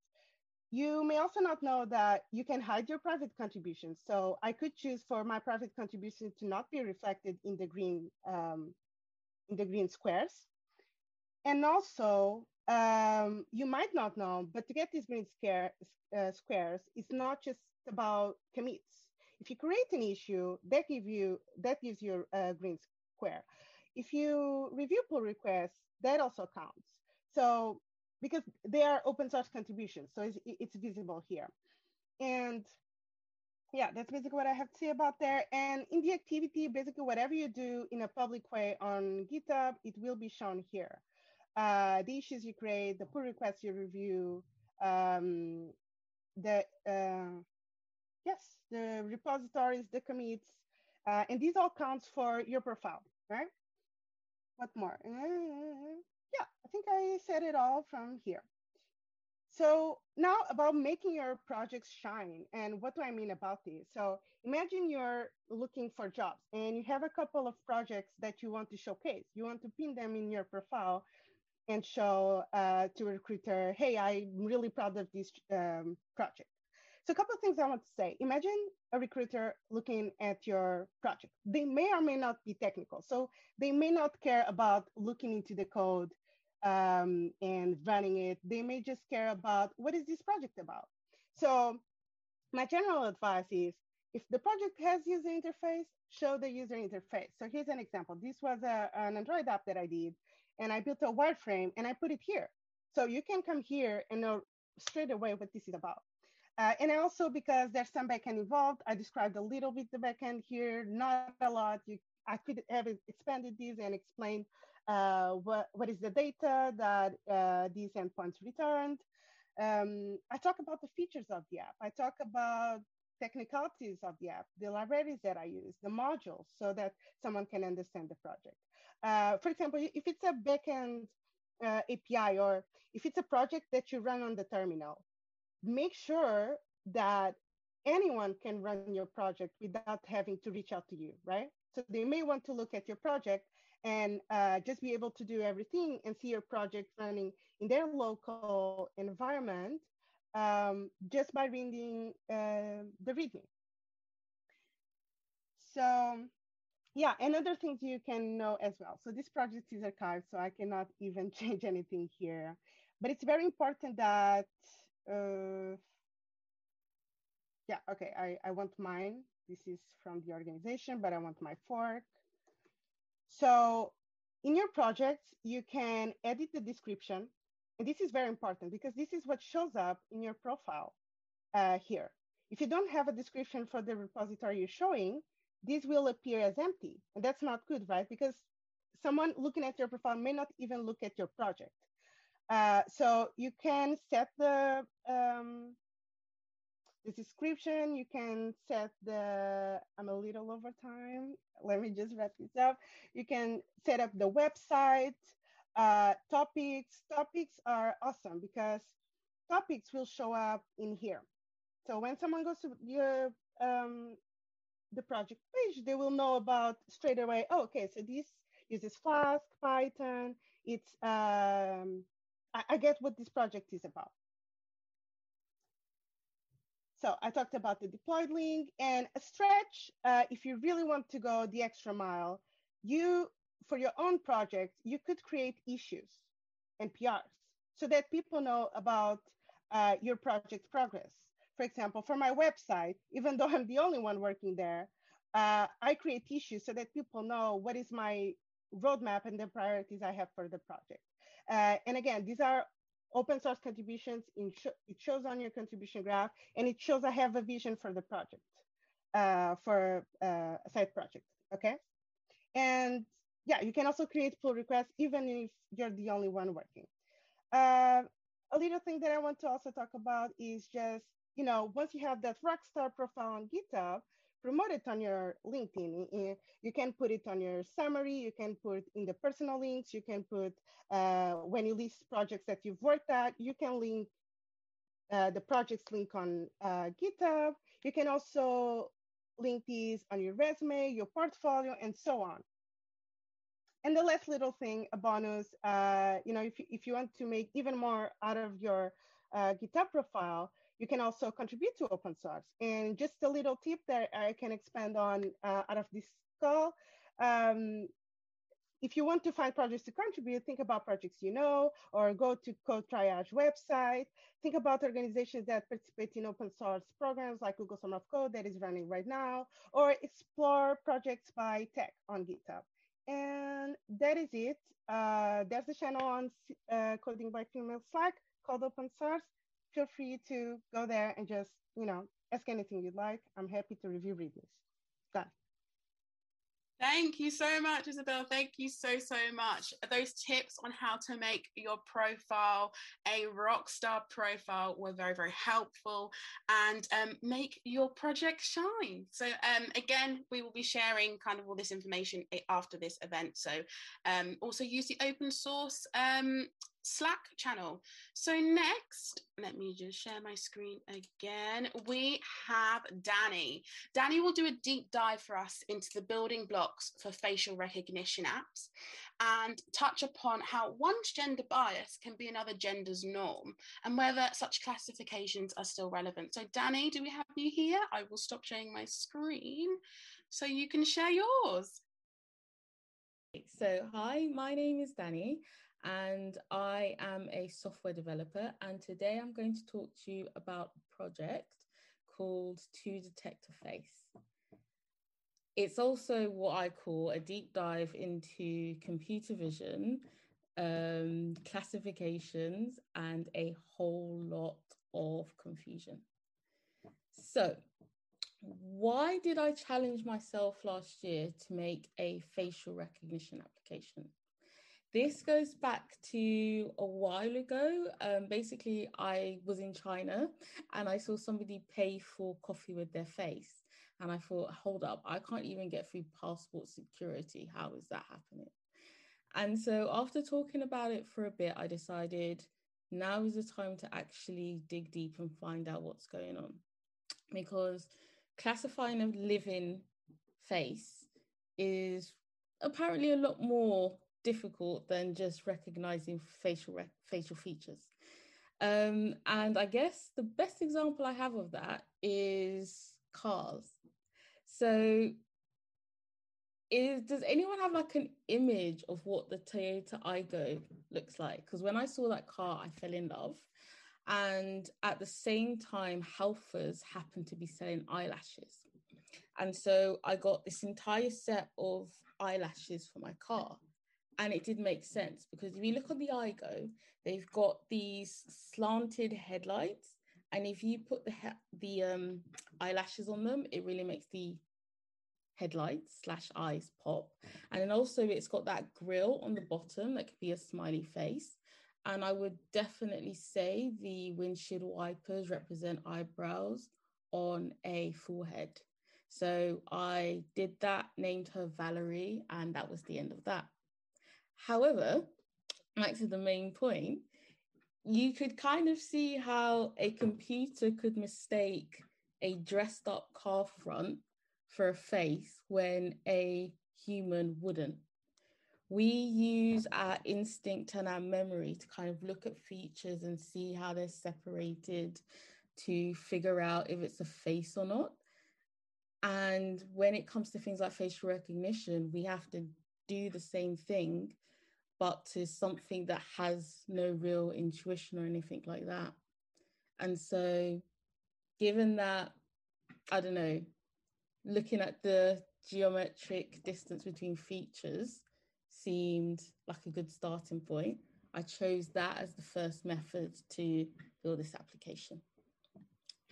You may also not know that you can hide your private contributions. So I could choose for my private contribution to not be reflected in the green um, in the green squares. And also, um, you might not know, but to get these green scare, uh, squares, it's not just about commits. If you create an issue, that give you that gives you a green square. If you review pull requests, that also counts. So because they are open source contributions, so it's, it's visible here. And yeah, that's basically what I have to say about there. And in the activity, basically whatever you do in a public way on GitHub, it will be shown here. Uh, the issues you create, the pull requests you review, um, the uh, yes, the repositories, the commits, uh, and these all counts for your profile, right? What more? Uh, yeah, I think I said it all from here. So now about making your projects shine and what do I mean about this? So imagine you're looking for jobs and you have a couple of projects that you want to showcase. You want to pin them in your profile and show uh, to a recruiter, hey, I'm really proud of this um, project. So a couple of things I want to say. Imagine a recruiter looking at your project. They may or may not be technical. So they may not care about looking into the code um, and running it. They may just care about what is this project about. So my general advice is if the project has user interface, show the user interface. So here's an example. This was a, an Android app that I did, and I built a wireframe and I put it here. So you can come here and know straight away what this is about. Uh, and also because there's some backend involved, I described a little bit the backend here, not a lot. You, I could have expanded this and explained uh, what, what is the data that uh, these endpoints returned. Um, I talk about the features of the app. I talk about technicalities of the app, the libraries that I use, the modules, so that someone can understand the project. Uh, for example, if it's a backend uh, API or if it's a project that you run on the terminal, make sure that anyone can run your project without having to reach out to you, right? So they may want to look at your project and uh, just be able to do everything and see your project running in their local environment um, just by reading uh, the README. So yeah, and other things you can know as well. So this project is archived, so I cannot even change anything here. But it's very important that uh, yeah, okay, I, I want mine. This is from the organization, but I want my fork. So in your project, you can edit the description. And this is very important because this is what shows up in your profile uh, here. If you don't have a description for the repository you're showing, this will appear as empty. And that's not good, right? Because someone looking at your profile may not even look at your project. Uh, so you can set the um, the description. You can set the. I'm a little over time. Let me just wrap this up. You can set up the website. Uh, topics. Topics are awesome because topics will show up in here. So when someone goes to your um, the project page, they will know about straight away. Oh, okay, so this uses Flask, Python. It's um, I, I get what this project is about. So I talked about the deployed link and a stretch. Uh, if you really want to go the extra mile, you, for your own project, you could create issues and PRs so that people know about uh, your project progress. For example, for my website, even though I'm the only one working there, uh, I create issues so that people know what is my roadmap and the priorities I have for the project. Uh, and again, these are open source contributions. Sh it shows on your contribution graph, and it shows I have a vision for the project, uh, for uh, a side project, okay? And yeah, you can also create pull requests even if you're the only one working. Uh, a little thing that I want to also talk about is just, you know, once you have that rockstar profile on GitHub, promote it on your LinkedIn. You can put it on your summary. You can put in the personal links. You can put uh, when you list projects that you've worked at. You can link uh, the projects link on uh, GitHub. You can also link these on your resume, your portfolio, and so on. And the last little thing, a bonus, uh, you know, if, if you want to make even more out of your uh, GitHub profile, you can also contribute to open source. And just a little tip that I can expand on uh, out of this call. Um, if you want to find projects to contribute, think about projects you know, or go to CodeTriage website. Think about organizations that participate in open source programs like Google Summer of Code that is running right now, or explore projects by tech on GitHub. And that is it. Uh, there's a channel on uh, Coding by Female Slack called Open Source feel free to go there and just, you know, ask anything you'd like. I'm happy to review reviews. Done. Thank you so much, Isabel. Thank you so, so much. Those tips on how to make your profile a rock star profile were very, very helpful and um, make your project shine. So, um, again, we will be sharing kind of all this information after this event. So, um, also use the open source um, Slack channel. So next, let me just share my screen again. We have Danny. Danny will do a deep dive for us into the building blocks for facial recognition apps and touch upon how one gender bias can be another gender's norm and whether such classifications are still relevant. So Danny, do we have you here? I will stop sharing my screen so you can share yours. So, hi, my name is Danny and I am a software developer. And today I'm going to talk to you about a project called To Detect a Face. It's also what I call a deep dive into computer vision, um, classifications, and a whole lot of confusion. So, why did I challenge myself last year to make a facial recognition application? This goes back to a while ago. Um, basically, I was in China and I saw somebody pay for coffee with their face. And I thought, hold up, I can't even get through passport security. How is that happening? And so, after talking about it for a bit, I decided now is the time to actually dig deep and find out what's going on. Because classifying a living face is apparently a lot more difficult than just recognizing facial re- facial features. Um, and I guess the best example I have of that is cars. So, is does anyone have like an image of what the Toyota Aygo looks like? Because when I saw that car, I fell in love. And at the same time, Halfords happened to be selling eyelashes. And so I got this entire set of eyelashes for my car and it did make sense because if you look on the Aygo, they've got these slanted headlights, and if you put the he- the um, eyelashes on them, it really makes the headlights slash eyes pop. And then also it's got that grill on the bottom that could be a smiley face. And I would definitely say the windshield wipers represent eyebrows on a forehead. So I did that, named her Valerie, and that was the end of that. However, back to the main point, you could kind of see how a computer could mistake a dressed up car front for a face when a human wouldn't. We use our instinct and our memory to kind of look at features and see how they're separated to figure out if it's a face or not. And when it comes to things like facial recognition, we have to do the same thing but to something that has no real intuition or anything like that. And so, given that, I don't know, looking at the geometric distance between features seemed like a good starting point, I chose that as the first method to build this application.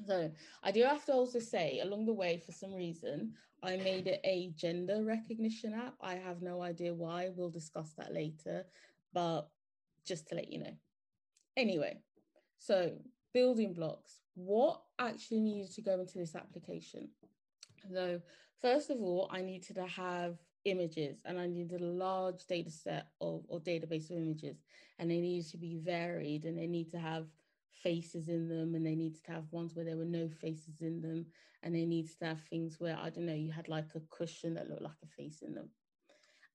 So I do have to also say, along the way, for some reason, I made it a gender recognition app. I have no idea why. We'll discuss that later, but just to let you know. Anyway, so building blocks. What actually needed to go into this application? So, first of all, I needed to have images and I needed a large data set of or database of images, and they needed to be varied and they need to have faces in them and they needed to have ones where there were no faces in them and they needed to have things where i don't know you had like a cushion that looked like a face in them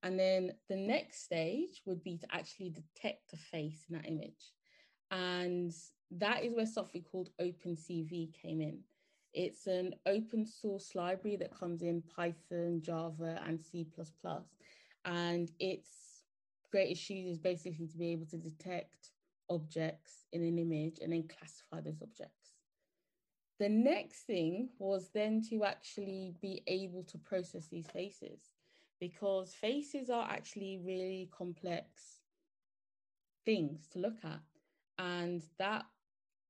And then the next stage would be to actually detect the face in that image. And that is where something called OpenCV came in. It's an open source library that comes in Python, Java, and C. And its greatest use is basically to be able to detect objects in an image and then classify those objects. The next thing was then to actually be able to process these faces because faces are actually really complex things to look at. And that,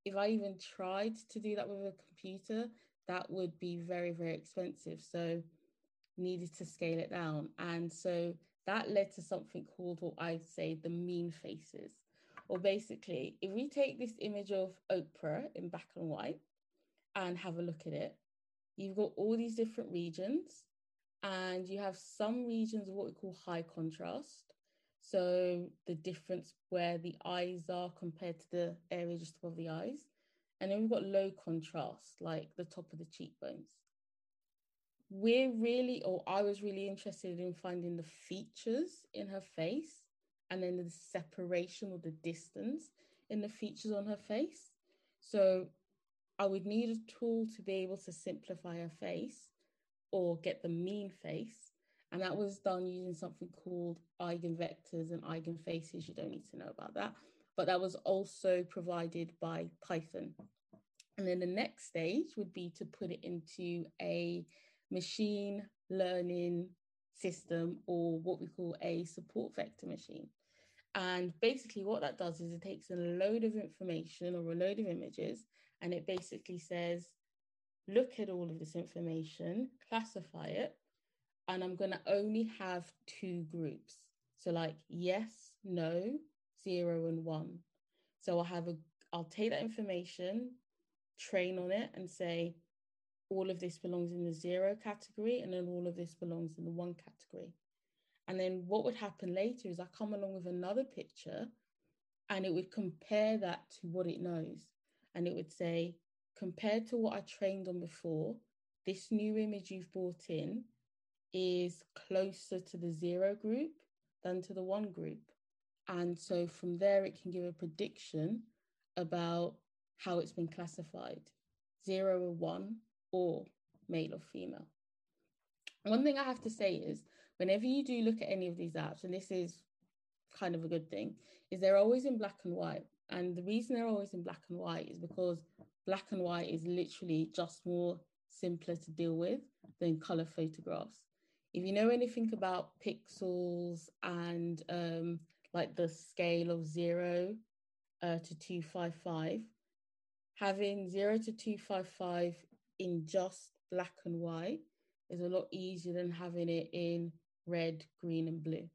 if I even tried to do that with a computer, that would be very, very expensive. So needed to scale it down. And so that led to something called what I'd say the mean faces. Or basically, if we take this image of Oprah in black and white and have a look at it, you've got all these different regions, and you have some regions of what we call high contrast. So the difference where the eyes are compared to the area just above the eyes. And then we've got low contrast, like the top of the cheekbones. We're really, or I was really interested in finding the features in her face and then the separation or the distance in the features on her face. So I would need a tool to be able to simplify her face or get the mean face. And that was done using something called eigenvectors and eigenfaces. You don't need to know about that. But that was also provided by Python. And then the next stage would be to put it into a machine learning system or what we call a support vector machine. And basically, what that does is it takes a load of information or a load of images and it basically says, look at all of this information, classify it, and I'm going to only have two groups. So, like, yes, no, zero, and one. So, I'll have a, I'll take that information, train on it, and say, all of this belongs in the zero category, and then all of this belongs in the one category. And then what would happen later is I come along with another picture and it would compare that to what it knows. And it would say, compared to what I trained on before, this new image you've brought in is closer to the zero group than to the one group. And so from there, it can give a prediction about how it's been classified zero or one, or male or female. One thing I have to say is whenever you do look at any of these apps, and this is kind of a good thing, is they're always in black and white. And the reason they're always in black and white is because black and white is literally just more simpler to deal with than color photographs. If you know anything about pixels and um, like the scale of zero uh, to 255, having zero to 255 in just black and white is a lot easier than having it in red, green, and blue.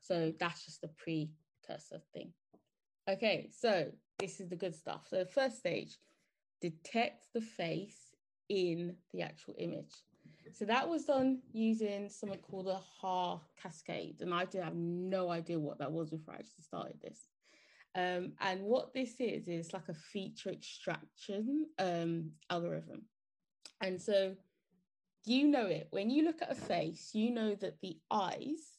So that's just the precursor thing. Okay, so this is the good stuff. So the first stage, detect the face in the actual image. So that was done using something called a Haar cascade. And I did have no idea what that was before I actually started this. Um, and what this is, is like a feature extraction um, algorithm. And so you know it. When you look at a face, you know that the eyes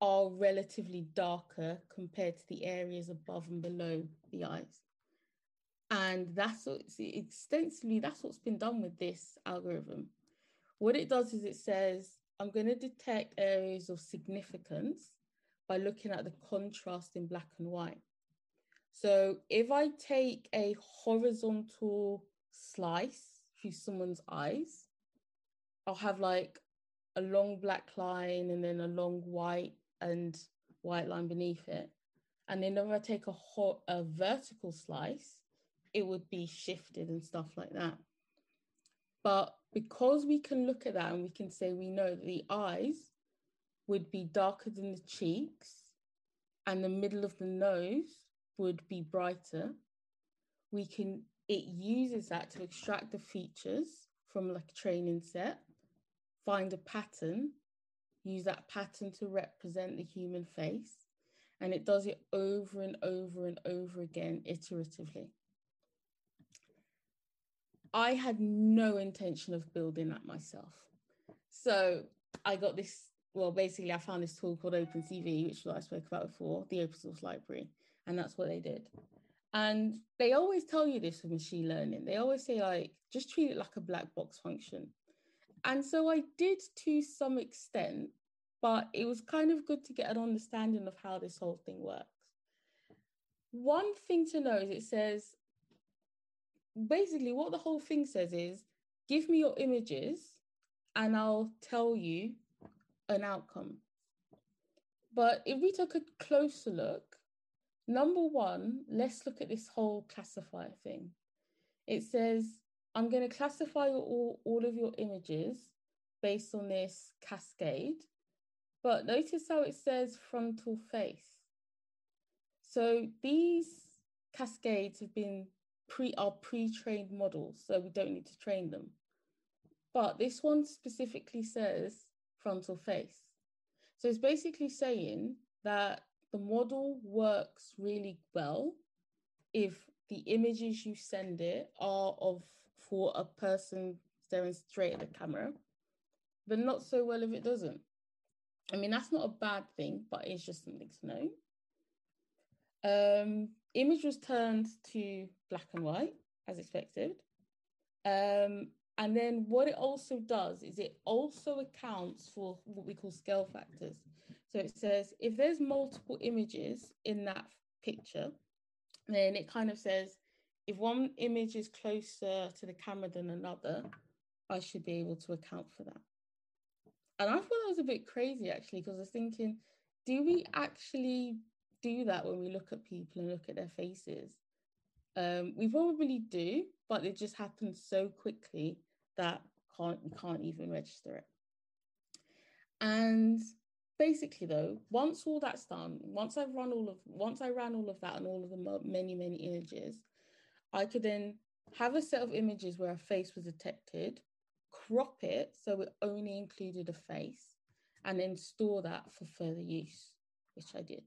are relatively darker compared to the areas above and below the eyes. And that's what extensively that's what's been done with this algorithm. What it does is it says, I'm going to detect areas of significance by looking at the contrast in black and white. So if I take a horizontal slice through someone's eyes, I'll have like a long black line and then a long white and white line beneath it. And then if I take a hot a vertical slice, it would be shifted and stuff like that. But because we can look at that and we can say we know that the eyes would be darker than the cheeks and the middle of the nose would be brighter, we can it uses that to extract the features from like a training set find a pattern, use that pattern to represent the human face, and it does it over and over and over again iteratively. I had no intention of building that myself. So I got this well, basically, I found this tool called OpenCV, which I spoke about before, the open source library, and that's what they did. And they always tell you this with machine learning. They always say, like, just treat it like a black box function. And so I did to some extent, but it was kind of good to get an understanding of how this whole thing works. One thing to know is it says basically what the whole thing says is give me your images and I'll tell you an outcome. But if we took a closer look, number one, let's look at this whole classifier thing. It says, I'm going to classify all, all of your images based on this cascade. But notice how it says frontal face. So these cascades have been pre are pre-trained models, so we don't need to train them. But this one specifically says frontal face. So it's basically saying that the model works really well if the images you send it are of for a person staring straight at the camera, but not so well if it doesn't. I mean, that's not a bad thing, but it's just something to know. Um, image was turned to black and white, as expected. Um, and then what it also does is it also accounts for what we call scale factors. So it says if there's multiple images in that picture, then it kind of says if one image is closer to the camera than another, I should be able to account for that. And I thought that was a bit crazy actually, because I was thinking, do we actually do that when we look at people and look at their faces? Um, we probably do, but it just happens so quickly that can't we can't even register it. And basically, though, once all that's done, once I've run all of once I ran all of that and all of the many many images, I could then have a set of images where a face was detected, crop it so it only included a face, and then store that for further use, which I did.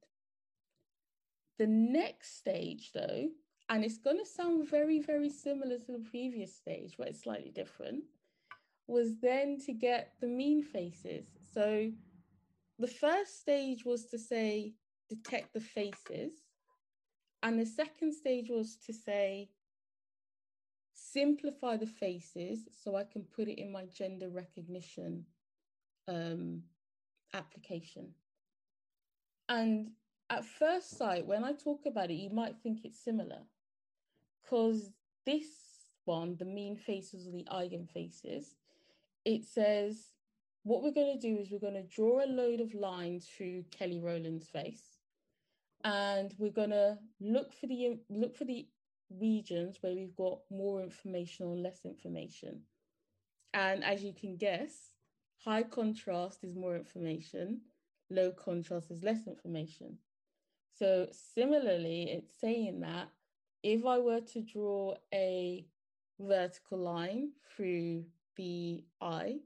The next stage, though, and it's going to sound very, very similar to the previous stage, but it's slightly different, was then to get the mean faces. So the first stage was to say, detect the faces. And the second stage was to say, simplify the faces so I can put it in my gender recognition um, application. And at first sight, when I talk about it, you might think it's similar because this one, the mean faces or the eigenfaces, it says what we're going to do is we're going to draw a load of lines through Kelly Rowland's face, and we're going to look for the look for the regions where we've got more information or less information. And as you can guess, high contrast is more information, low contrast is less information. So similarly, it's saying that if I were to draw a vertical line through the eye,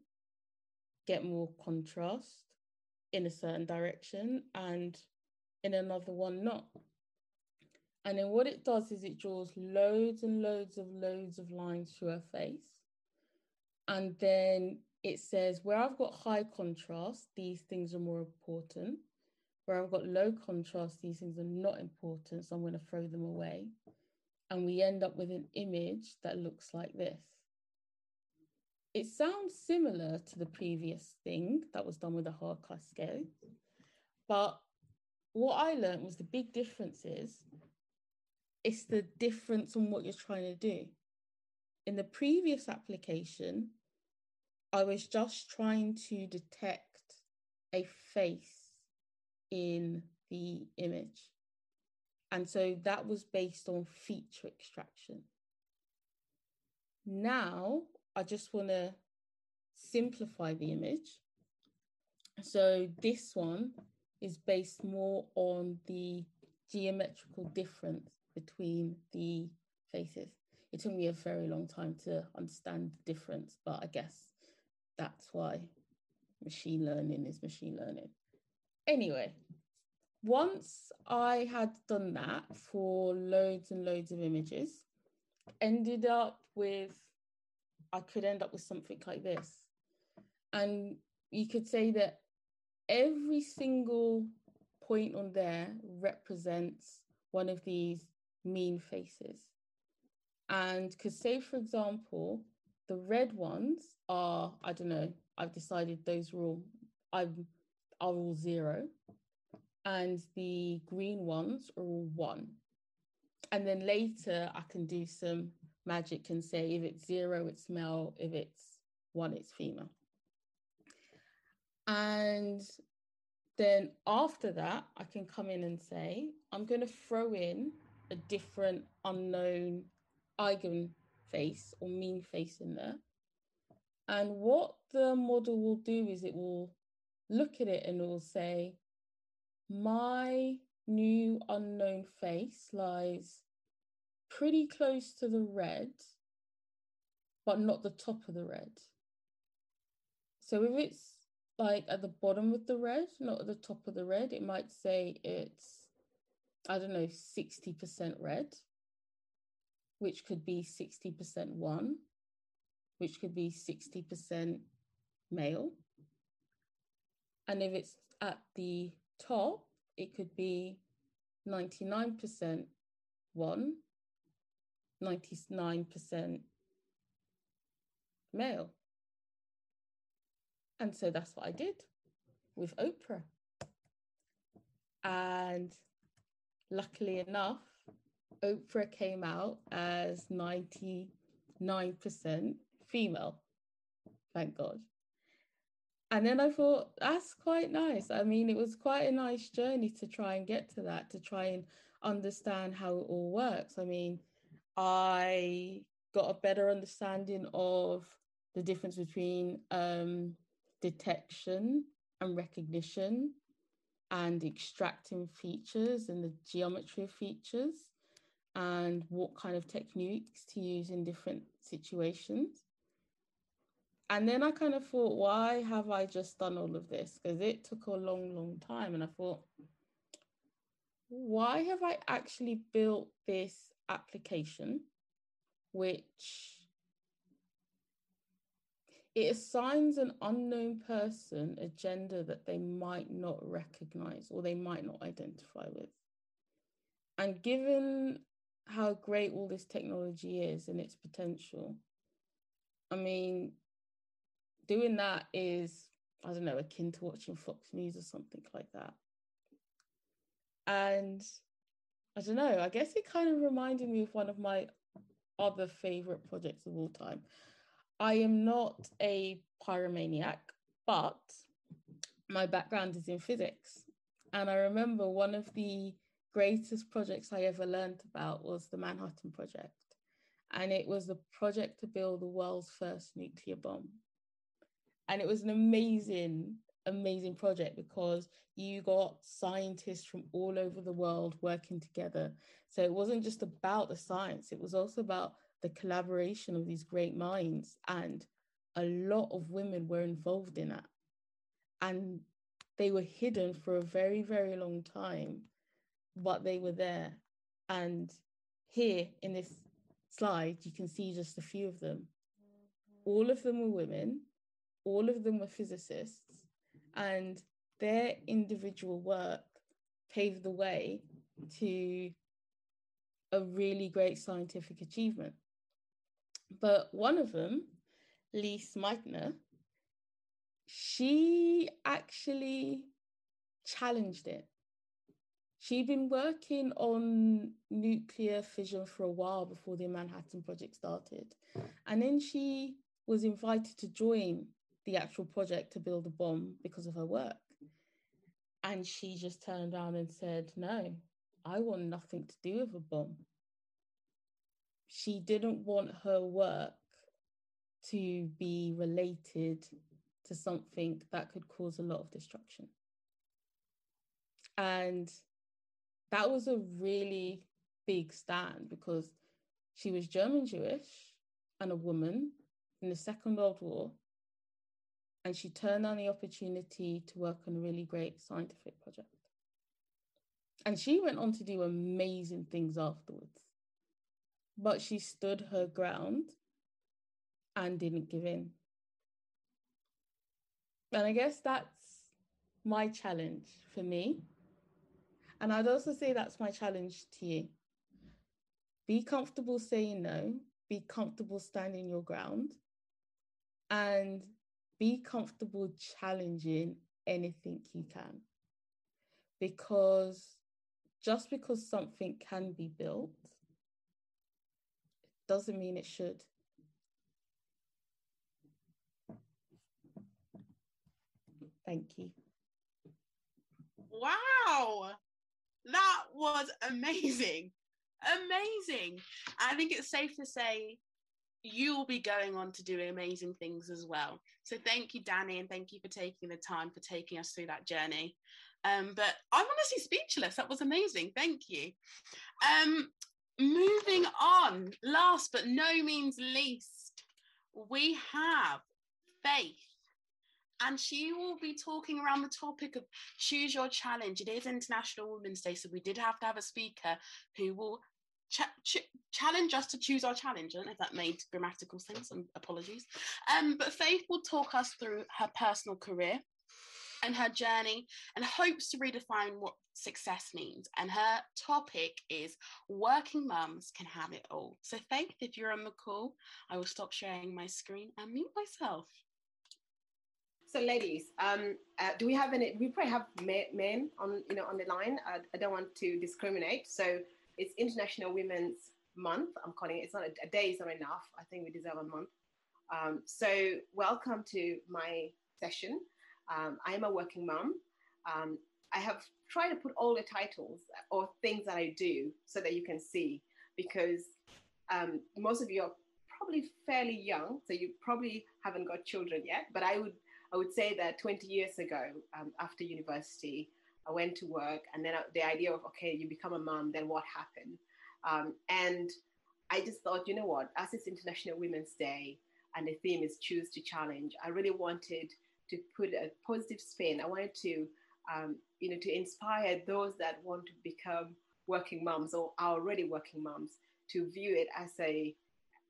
get more contrast in a certain direction and in another one not. And then what it does is it draws loads and loads of loads of lines through her face. And then it says where I've got high contrast, these things are more important. Where I've got low contrast, these things are not important. So I'm going to throw them away and we end up with an image that looks like this. It sounds similar to the previous thing that was done with the Haar cascade, but what I learned was the big difference is it's the difference on what you're trying to do. In the previous application, I was just trying to detect a face in the image. And so that was based on feature extraction. Now I just want to simplify the image. So this one is based more on the geometrical difference between the faces. It took me a very long time to understand the difference, but I guess that's why machine learning is machine learning. Anyway, once I had done that for loads and loads of images, ended up with, I could end up with something like this. And you could say that every single point on there represents one of these mean faces. And because, say, for example, the red ones are, I don't know, I've decided those are all, I'm, are all zero. And the green ones are all one. And then later I can do some magic and say if it's zero, it's male, if it's one, it's female. And then after that, I can come in and say, I'm going to throw in a different unknown eigen face or mean face in there. And what the model will do is it will look at it and it will say, my new unknown face lies pretty close to the red, but not the top of the red. So if it's like at the bottom of the red, not at the top of the red, it might say it's, I don't know, 60% red, which could be 60% one, which could be 60% male. And if it's at the top, it could be 99% one, 99% male. And so that's what I did with Oprah. And luckily enough, Oprah came out as 99% female. Thank God. And then I thought, that's quite nice. I mean, it was quite a nice journey to try and get to that, to try and understand how it all works. I mean, I got a better understanding of the difference between um, detection and recognition and extracting features and the geometry of features and what kind of techniques to use in different situations. And then I kind of thought, why have I just done all of this? Because it took a long, long time. And I thought, why have I actually built this application, which it assigns an unknown person a gender that they might not recognize or they might not identify with. And given how great all this technology is and its potential, I mean, doing that is, I don't know, akin to watching Fox News or something like that. And I don't know, I guess it kind of reminded me of one of my other favorite projects of all time. I am not a pyromaniac, but my background is in physics. And I remember one of the greatest projects I ever learned about was the Manhattan Project. And it was the project to build the world's first nuclear bomb. And it was an amazing, amazing project because you got scientists from all over the world working together. So it wasn't just about the science, it was also about the collaboration of these great minds. And a lot of women were involved in that. And they were hidden for a very, very long time, but they were there. And here in this slide, you can see just a few of them. All of them were women, all of them were physicists, and their individual work paved the way to a really great scientific achievement. But one of them, Lise Meitner, she actually challenged it. She'd been working on nuclear fission for a while before the Manhattan Project started. And then she was invited to join the actual project to build a bomb because of her work. And she just turned around and said, No, I want nothing to do with a bomb she didn't want her work to be related to something that could cause a lot of destruction. And that was a really big stand because she was German Jewish and a woman in the Second World War. And she turned down the opportunity to work on a really great scientific project. And she went on to do amazing things afterwards but she stood her ground and didn't give in. And I guess that's my challenge for me. And I'd also say that's my challenge to you. Be comfortable saying no, be comfortable standing your ground, and be comfortable challenging anything you can. Because just because something can be built doesn't mean it should. Thank you. Wow, that was amazing. Amazing. I think it's safe to say you'll be going on to do amazing things as well. So thank you, Danny, and thank you for taking the time for taking us through that journey. Um, but I'm honestly speechless. That was amazing. Thank you. Um, moving on, last but no means least, we have Faith. And she will be talking around the topic of choose your challenge. It is International Women's Day, so we did have to have a speaker who will ch- challenge us to choose our challenge. I don't know if that made grammatical sense. And apologies. Um, but Faith will talk us through her personal career and her journey and hopes to redefine what success means. And her topic is working mums can have it all. So, Faith, if you're on the call, I will stop sharing my screen and mute myself. So, ladies, um, uh, do we have any? We probably have men on, you know, on the line. Uh, I don't want to discriminate. So, it's International Women's Month. I'm calling it. It's not a, a day is not enough. I think we deserve a month. Um, so, welcome to my session. Um, I am a working mom. Um, I have tried to put all the titles or things that I do so that you can see because um, most of you are probably fairly young, so you probably haven't got children yet. But I would I would say that 20 years ago, um, after university, I went to work, and then the idea of okay, you become a mom, then what happened? Um, and I just thought, you know what? As it's International Women's Day, and the theme is choose to challenge, I really wanted to put a positive spin. I wanted to, um, you know, to inspire those that want to become working moms or are already working moms to view it as a,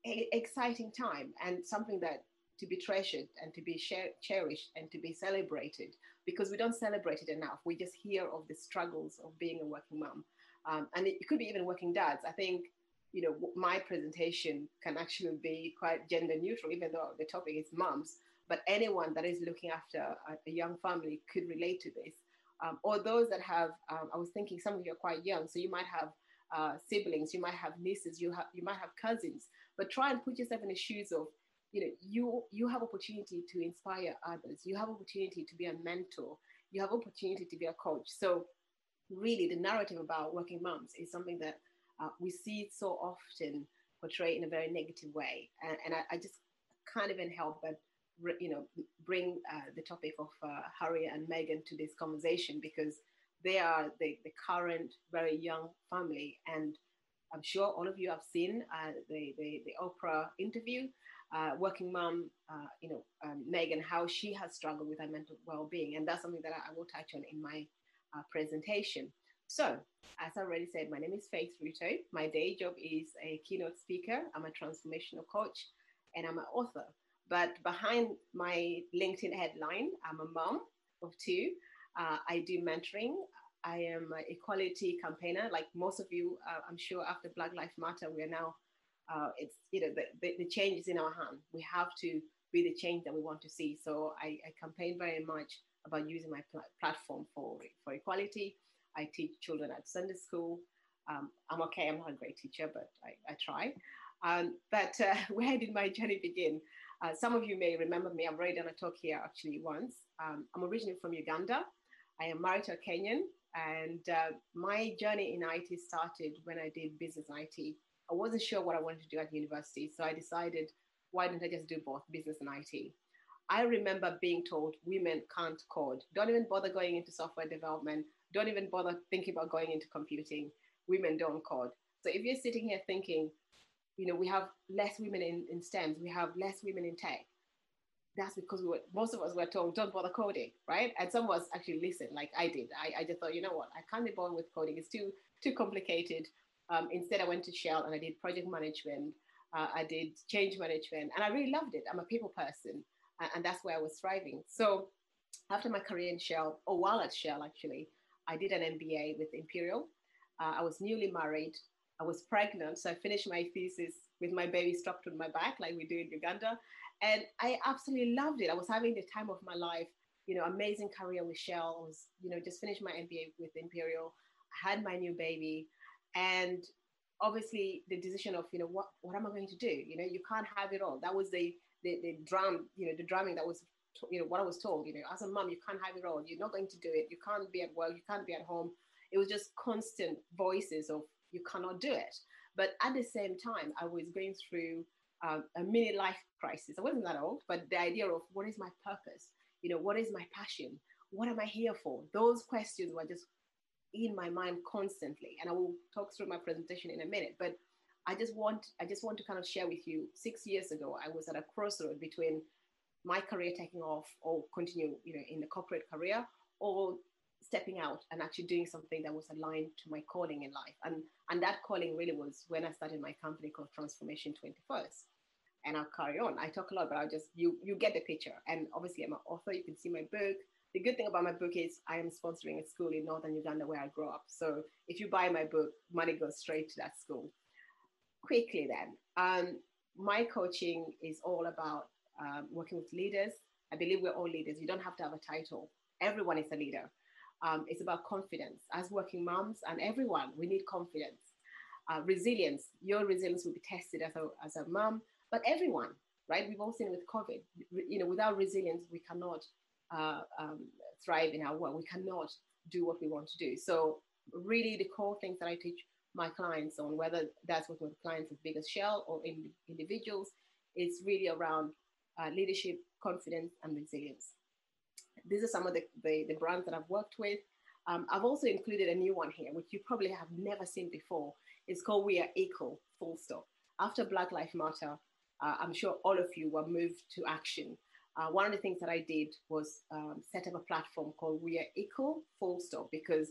a exciting time and something that to be treasured and to be cherished and to be celebrated because we don't celebrate it enough. We just hear of the struggles of being a working mom. Um, and it, it could be even working dads. I think, you know, my presentation can actually be quite gender neutral, even though the topic is moms. But anyone that is looking after a, a young family could relate to this. Um, or those that have, um, I was thinking some of you are quite young, so you might have uh, siblings, you might have nieces, you, have, you might have cousins, but try and put yourself in the shoes of you know you you have opportunity to inspire others. You have opportunity to be a mentor. You have opportunity to be a coach. So really the narrative about working moms is something that uh, we see so often portrayed in a very negative way. And, and I, I, just can't even help but you know bring uh, the topic of uh, harry and meghan to this conversation because they are the, the current very young family and i'm sure all of you have seen uh, the, the, the oprah interview uh, working mom, uh, you know, um, Meghan, how she has struggled with her mental well-being, and that's something that I, I will touch on in my uh, presentation. So, as I already said, my name is Faith Ruto. My day job is a keynote speaker. I'm a transformational coach, and I'm an author. But behind my LinkedIn headline, I'm a mom of two. Uh, I do mentoring. I am an equality campaigner, like most of you. Uh, I'm sure after Black Lives Matter, we are now uh, it's you know the, the, the, change is in our hand. We have to be the change that we want to see. So I, I campaign very much about using my pl- platform for for equality. I teach children at Sunday school. Um, I'm okay. I'm not a great teacher, but I, I try. Um, but uh, where did my journey begin? Uh, some of you may remember me. I've already done a talk here actually once. Um, I'm originally from Uganda. I am married to a Kenyan, and uh, my journey in IT started when I did business IT I wasn't sure what I wanted to do at university. So I decided, why didn't I just do both business and IT? I remember being told women can't code. Don't even bother going into software development. Don't even bother thinking about going into computing. Women don't code. So if you're sitting here thinking, you know, we have less women in, in STEMs, we have less women in tech, that's because we were, most of us were told, don't bother coding, right? And some of us actually listened, like I did. I, I just thought, you know what, I can't be bothered with coding. It's too too complicated. Um, instead, I went to Shell and I did project management. Uh, I did change management, and I really loved it. I'm a people person, and, and that's where I was thriving. So, after my career in Shell, or while at Shell actually, I did an MBA with Imperial. Uh, I was newly married. I was pregnant, so I finished my thesis with my baby strapped on my back, like we do in Uganda. And I absolutely loved it. I was having the time of my life. You know, amazing career with Shell. I was, you know, just finished my MBA with Imperial. I had my new baby, and obviously the decision of, you know, what what am I going to do? You know, you can't have it all. That was the the, the drum, you know, the drumming that was you know what I was told. You know, as a mom, you can't have it all. You're not going to do it. You can't be at work. You can't be at home. It was just constant voices of you cannot do it. But at the same time, I was going through um, a mini life crisis. I wasn't that old, but the idea of what is my purpose? You know, what is my passion? What am I here for? Those questions were just in my mind constantly. And I will talk through my presentation in a minute. But I just want I just want to kind of share with you. Six years ago, I was at a crossroad between my career taking off or continue, you know, in the corporate career or stepping out and actually doing something that was aligned to my calling in life. And and that calling really was when I started my company called Transformation 21st. And I'll carry on. I talk a lot, but I'll just you you get the picture. And obviously I'm an author, you can see my book. The good thing about my book is I am sponsoring a school in northern Uganda where I grew up. So if you buy my book, money goes straight to that school. Quickly then, um, my coaching is all about um, working with leaders. I believe we're all leaders. You don't have to have a title. Everyone is a leader. Um, it's about confidence. As working moms and everyone, we need confidence. Uh, resilience. Your resilience will be tested as a, as a mom, but everyone, right? We've all seen with COVID. You know, without resilience, we cannot uh, um, thrive in our work. We cannot do what we want to do. So, really, the core things that I teach my clients on, whether that's with clients as big as Shell or in individuals, is really around uh, leadership, confidence, and resilience. These are some of the, the, the brands that I've worked with. Um, I've also included a new one here, which you probably have never seen before. It's called We Are Equal, full stop. After Black Lives Matter, uh, I'm sure all of you were moved to action. Uh, one of the things that I did was um, set up a platform called We Are Equal, full stop, because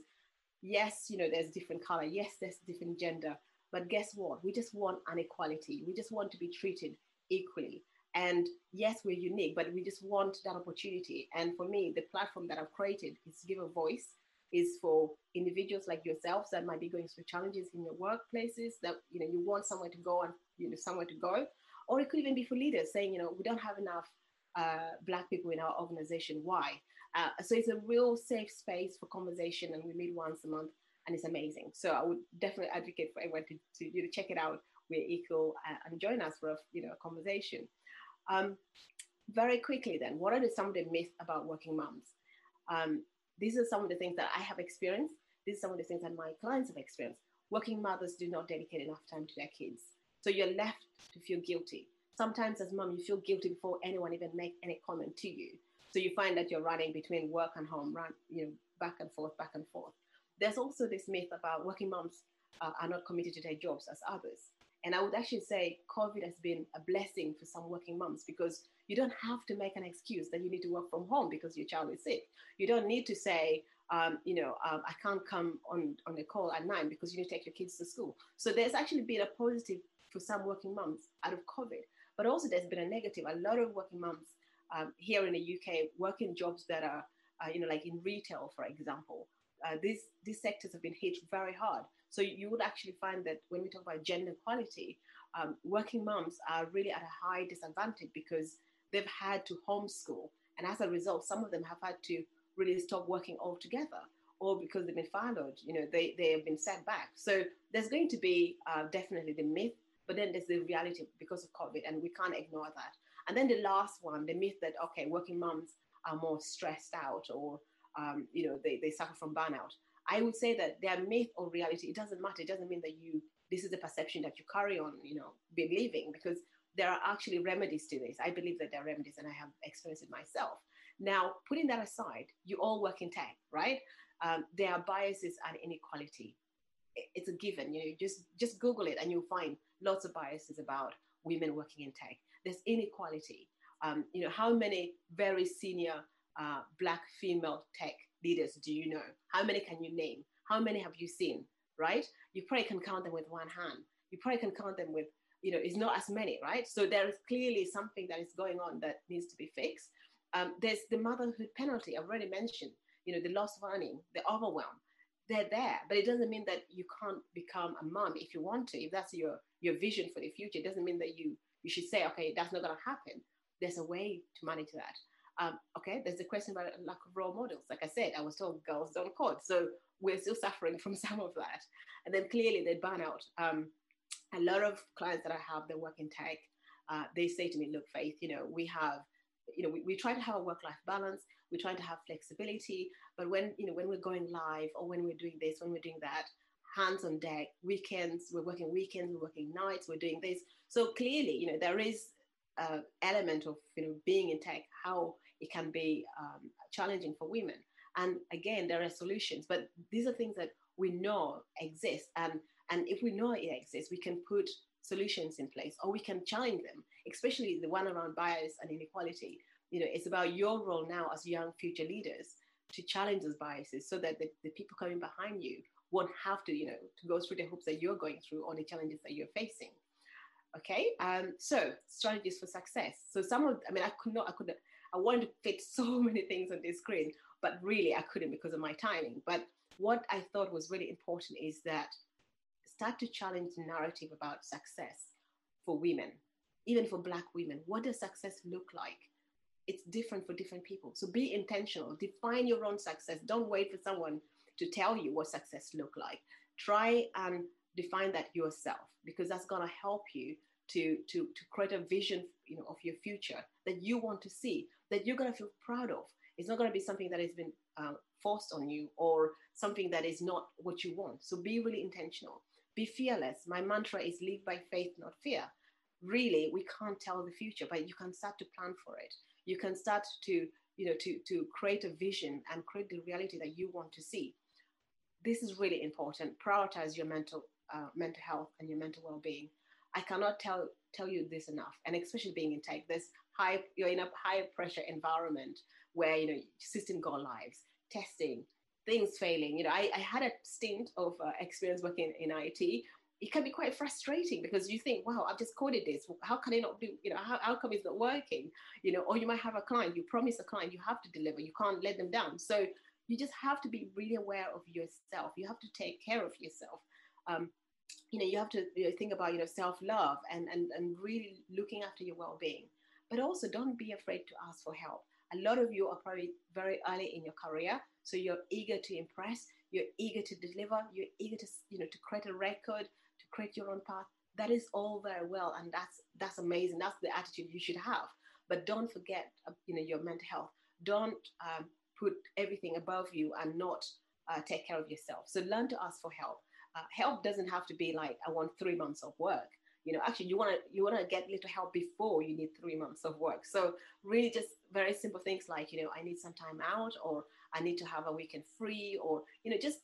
yes, you know, there's different color, yes, there's different gender, but guess what? We just want an equality. We just want to be treated equally. And yes, we're unique, but we just want that opportunity. And for me, the platform that I've created is to give a voice is for individuals like yourselves that might be going through challenges in your workplaces that you know you want somewhere to go and you know somewhere to go. Or it could even be for leaders saying you know we don't have enough uh, black people in our organization. Why? Uh, so it's a real safe space for conversation and we meet once a month and it's amazing. So i would definitely advocate for everyone to, to you know check it out. We're equal uh, and join us for a you know a conversation um, very quickly, then, what are the, some of the myths about working moms? Um, these are some of the things that I have experienced. These are some of the things that my clients have experienced. Working mothers do not dedicate enough time to their kids. So you're left to feel guilty. Sometimes, as mom, you feel guilty before anyone even make any comment to you. So you find that you're running between work and home, run, you know, back and forth, back and forth. There's also this myth about working moms uh, are not committed to their jobs as others. And I would actually say COVID has been a blessing for some working moms because you don't have to make an excuse that you need to work from home because your child is sick. You don't need to say, um, you know, um, I can't come on, on a call at nine because you need to take your kids to school. So there's actually been a positive for some working moms out of COVID. But also there's been a negative. A lot of working moms um, here in the UK working jobs that are, uh, you know, like in retail, for example. Uh, these, these sectors have been hit very hard. So you would actually find that when we talk about gender equality, um, working moms are really at a high disadvantage because they've had to homeschool. And as a result, some of them have had to really stop working altogether or because they've been furloughed, you know, they, they have been set back. So there's going to be uh, definitely the myth, but then there's the reality because of COVID, and we can't ignore that. And then the last one, the myth that, okay, working moms are more stressed out or, um, you know, they, they suffer from burnout. I would say that their myth or reality, it doesn't matter. It doesn't mean that you, this is the perception that you carry on, you know, believing because there are actually remedies to this. I believe that there are remedies and I have experienced it myself. Now, putting that aside, you all work in tech, right? Um, there are biases and inequality. It's a given. You know, just just Google it and you'll find lots of biases about women working in tech. There's inequality. Um, you know, how many very senior uh, black female tech leaders do you know? How many can you name? How many have you seen? Right? You probably can count them with one hand. You probably can count them with, you know, it's not as many, right? So there is clearly something that is going on that needs to be fixed. Um, there's the motherhood penalty. I've already mentioned. You know, the loss of earning, the overwhelm. They're there, but it doesn't mean that you can't become a mom if you want to. If that's your your vision for the future, it doesn't mean that you you should say, okay, that's not going to happen. There's a way to manage that. Um, okay, there's a question about lack of role models. Like I said, I was told girls don't code, so we're still suffering from some of that. And then clearly they burn out. Um, a lot of clients that I have that work in tech, uh, they say to me, look, Faith, you know, we have, you know, we, we try to have a work-life balance. We try to have flexibility, but when, you know, when we're going live or when we're doing this, when we're doing that, hands on deck, weekends, we're working weekends, we're working nights, we're doing this. So clearly, you know, there is an element of, you know, being in tech, how it can be um, challenging for women. And again, there are solutions, but these are things that we know exist. And, and if we know it exists, we can put solutions in place or we can challenge them, especially the one around bias and inequality. You know, it's about your role now as young future leaders to challenge those biases so that the, the people coming behind you won't have to, you know, to go through the hoops that you're going through or the challenges that you're facing. Okay, um, so strategies for success. So some of, I mean, I could not, I could, I wanted to fit so many things on this screen, but really I couldn't because of my timing. But what I thought was really important is that start to challenge the narrative about success for women, even for Black women. What does success look like? It's different for different people. So be intentional, define your own success. Don't wait for someone to tell you what success look like. Try and define that yourself because that's going to help you to, to, to create a vision you know, of your future that you want to see, that you're going to feel proud of. It's not going to be something that has been uh, forced on you or something that is not what you want. So be really intentional. Be fearless. My mantra is live by faith, not fear. Really, we can't tell the future, but you can start to plan for it. You can start to, you know, to, to create a vision and create the reality that you want to see. This is really important. Prioritize your mental, uh, mental health and your mental well-being. I cannot tell tell you this enough, and especially being in tech, this high you're in a high pressure environment where you know system go lives, testing, things failing. You know, I, I had a stint of uh, experience working in IT. It can be quite frustrating because you think, wow, I've just coded this. How can I not do, you know, how, come it's not working? You know, or you might have a client, you promise a client you have to deliver, you can't let them down. So you just have to be really aware of yourself. You have to take care of yourself. Um, you know, you have to you know, think about, you know, self-love and, and, and really looking after your well-being. But also don't be afraid to ask for help. A lot of you are probably very early in your career so you're eager to impress, you're eager to deliver, you're eager to, you know, to create a record, to create your own path. That is all very well, and that's that's amazing. That's the attitude you should have. But don't forget, uh, you know, your mental health. Don't um, put everything above you and not uh, take care of yourself. So learn to ask for help. Uh, help doesn't have to be like I want three months of work. You know, actually, you want to you want to get little help before you need three months of work. So really, just very simple things like you know, I need some time out, or I need to have a weekend free, or you know, just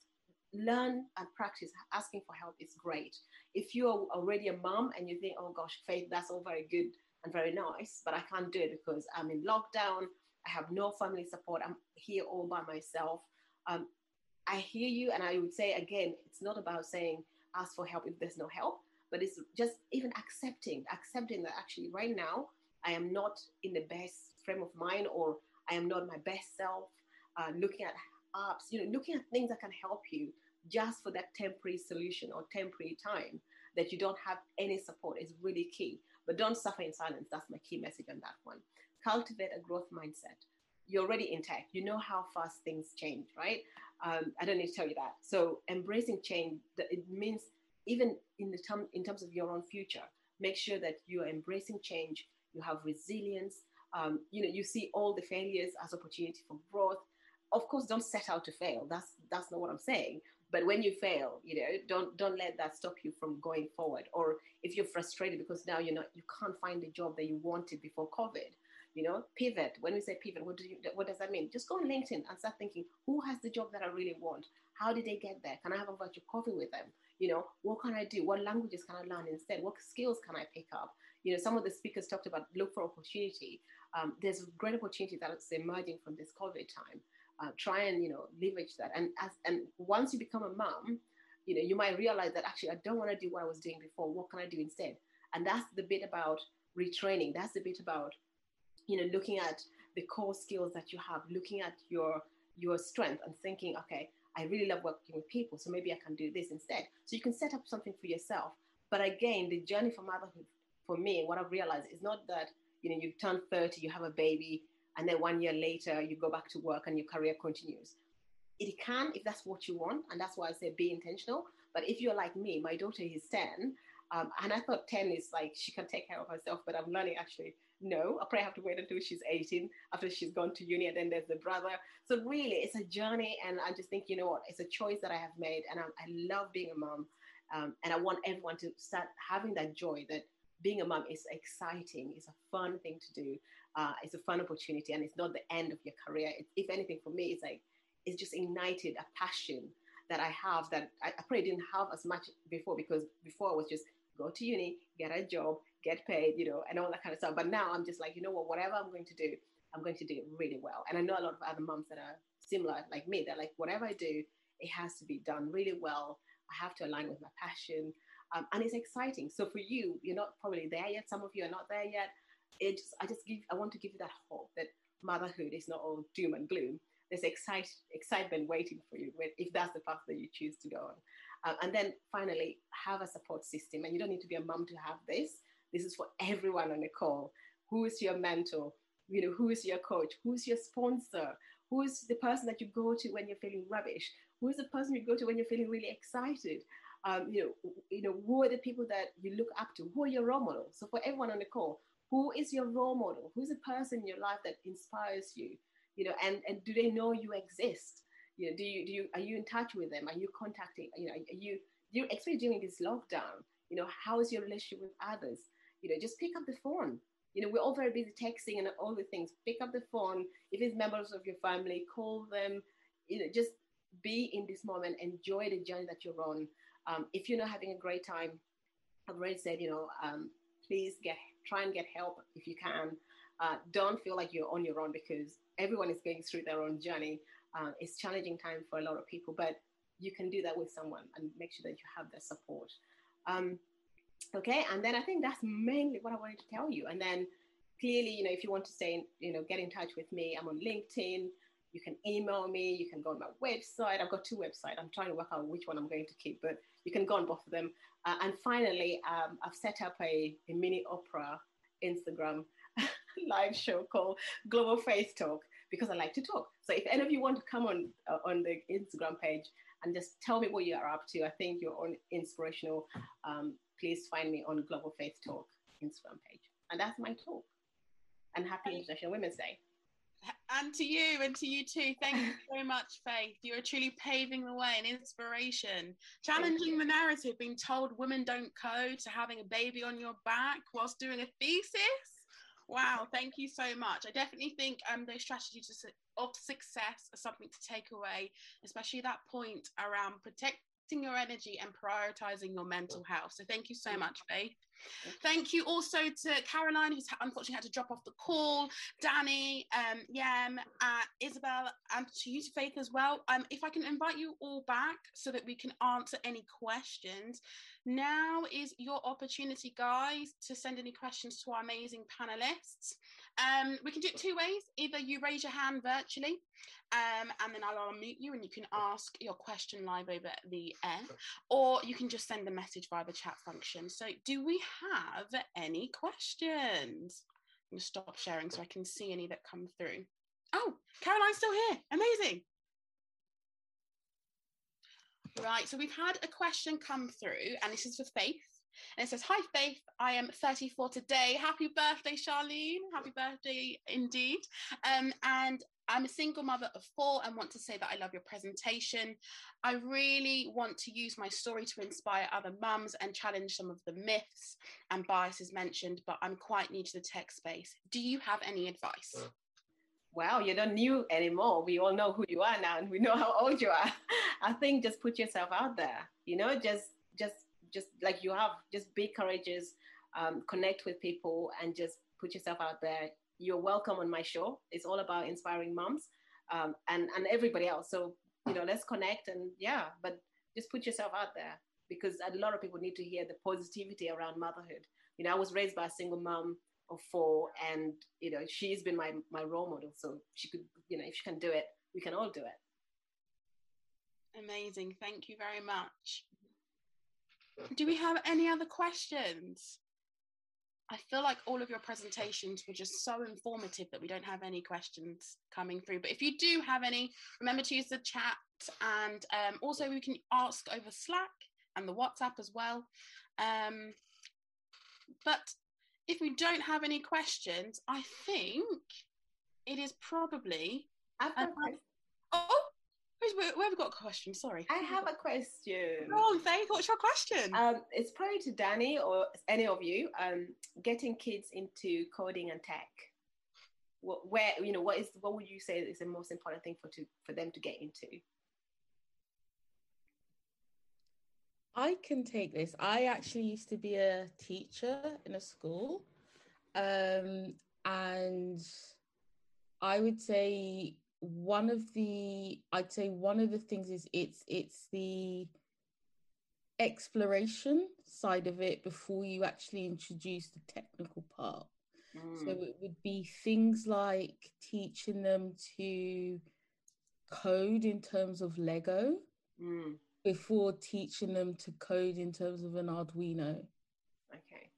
learn and practice. Asking for help is great. If you are already a mom and you think, oh gosh, Faith, that's all very good and very nice, but I can't do it because I'm in lockdown. I have no family support. I'm here all by myself. Um, I hear you, and I would say again, it's not about saying ask for help if there's no help, but it's just even accepting, accepting that actually right now I am not in the best frame of mind or I am not my best self uh, looking at apps, you know, looking at things that can help you just for that temporary solution or temporary time that you don't have any support is really key. But don't suffer in silence. That's my key message on that one. Cultivate a growth mindset. You're already in tech. You know how fast things change, right? Um, I don't need to tell you that. So embracing change, it means even in the term, in terms of your own future, make sure that you are embracing change. You have resilience. Um, you know, you see all the failures as opportunity for growth. Of course don't set out to fail. That's that's not what i'm saying. But when you fail you know don't don't let that stop you from going forward. Or if you're frustrated because now you're not you can't find the job that you wanted before covid you know pivot. When we say pivot what do you what does that mean? Just go on linkedin and start thinking who has the job that i really want? How did they get there? Can i have a virtual coffee with them you know what can i do? What languages can i learn instead? What skills can i pick up? You know some of the speakers talked about look for opportunity. Um, there's great opportunity that's emerging from this covid time. Uh, try and you know leverage that. And as and once you become a mom you know you might realize that actually i don't want to do what i was doing before. What can i do instead? And that's the bit about retraining. That's the bit about you know looking at the core skills that you have, looking at your your strength and thinking, okay, I really love working with people, so maybe I can do this instead. So you can set up something for yourself. But again, the journey for motherhood for me, what I've realized is not that you know you turn 30, you have a baby, and then one year later you go back to work and your career continues. It can if that's what you want, and that's why I say be intentional. But if you're like me, my daughter is 10, um, and I thought 10 is like she can take care of herself, but I'm learning actually no, I probably have to wait until she's 18 after she's gone to uni, and then there's the brother. So really, it's a journey, and I just think you know what, it's a choice that I have made, and I, I love being a mom, um, and I want everyone to start having that joy that being a mom is exciting, it's a fun thing to do, uh, it's a fun opportunity, and it's not the end of your career. It, if anything, for me, it's like it's just ignited a passion that I have that I, I probably didn't have as much before because before I was just go to uni, get a job, get paid, you know, and all that kind of stuff. But now I'm just like, you know what, whatever I'm going to do, I'm going to do it really well. And I know a lot of other moms that are similar, like me, they're like, whatever I do, it has to be done really well. I have to align with my passion. Um, and it's exciting. So for you, you're not probably there yet. Some of you are not there yet. It just, I just give, I want to give you that hope that motherhood is not all doom and gloom. There's excite, excitement waiting for you if that's the path that you choose to go on. Um, and then finally, have a support system. And you don't need to be a mom to have this. This is for everyone on the call. Who is your mentor? You know, who is your coach? Who's your sponsor? Who is the person that you go to when you're feeling rubbish? Who is the person you go to when you're feeling really excited? Um, you know, you know, who are the people that you look up to? Who are your role models? So for everyone on the call, who is your role model? Who's the person in your life that inspires you? You know, and, and do they know you exist? You know, do you do you are you in touch with them? Are you contacting? You know, are you you especially during this lockdown? You know, how is your relationship with others? You know, just pick up the phone. You know, we're all very busy texting and all the things. Pick up the phone. If it's members of your family, call them. You know, just be in this moment. Enjoy the journey that you're on. Um, if you're not having a great time, I've already said, you know, um, please get try and get help if you can. Uh, don't feel like you're on your own because everyone is going through their own journey. Uh, it's challenging time for a lot of people, but you can do that with someone and make sure that you have their support. Um, okay, and then I think that's mainly what I wanted to tell you. And then clearly, you know, if you want to stay, you know, get in touch with me, I'm on LinkedIn. You can email me. You can go on my website. I've got two websites. I'm trying to work out which one I'm going to keep, but you can go on both of them. Uh, and finally, um, I've set up a, a mini Oprah Instagram live show called Global Faith Talk because I like to talk. So if any of you want to come on uh, on the Instagram page and just tell me what you are up to, I think you're on inspirational. Um, please find me on Global Faith Talk Instagram page, and that's my talk. And happy International Women's Day. And to you, and to you too. Thank you so much, Faith. You are truly paving the way and inspiration, challenging the narrative, being told women don't code, to having a baby on your back whilst doing a thesis Wow, thank you so much. I definitely think um, those strategies of success are something to take away, especially that point around protecting your energy and prioritizing your mental health. So thank you so much, Faith. Thank you also to Caroline, who's unfortunately had to drop off the call, Danny, um, Yam, uh, Isabel, and to you, Faith, as well. Um, if I can invite you all back so that we can answer any questions. Now is your opportunity, guys, to send any questions to our amazing panelists. Um, we can do it two ways. Either you raise your hand virtually, um, and then I'll unmute you and you can ask your question live over at the air, or you can just send a message via the chat function. So, do we have any questions? I'm going to stop sharing so I can see any that come through. Oh, Caroline's still here. Amazing. Right, so we've had a question come through, and this is for Faith. And it says, Hi, Faith. I am 34 today. Happy birthday, Charlene. Happy birthday indeed. Um, and I'm a single mother of four and want to say that I love your presentation. I really want to use my story to inspire other mums and challenge some of the myths and biases mentioned, but I'm quite new to the tech space. Do you have any advice? Wow, you're not new anymore. We all know who you are now and we know how old you are. I think just put yourself out there, you know, just just just like you have, just be courageous, um, connect with people and just put yourself out there you're welcome on my show. It's all about inspiring moms um, and and everybody else. So you know, let's connect and yeah, but just put yourself out there because a lot of people need to hear the positivity around motherhood. You know, I was raised by a single mom. of four, and you know she's been my my role model. So she could, you know, if she can do it, we can all do it. Amazing. Thank you very much. Do we have any other questions? I feel like all of your presentations were just so informative that we don't have any questions coming through. But if you do have any, remember to use the chat and um, also we can ask over Slack and the WhatsApp as well. Um, but if we don't have any questions, I think it is probably. I've got oh, who's, where, where have we got a question? Sorry. I have a question. Oh, Faith, what's your question? Um, it's probably to Danny or any of you. Um, getting kids into coding and tech. What, where you know what is what would you say is the most important thing for to for them to get into? I can take this. I actually used to be a teacher in a school. Um, and I would say one of the I'd say one of the things is it's it's the exploration side of it before you actually introduce the technical part. Mm. So it would be things like teaching them to code in terms of Lego. Mm before teaching them to code in terms of an Arduino. Okay,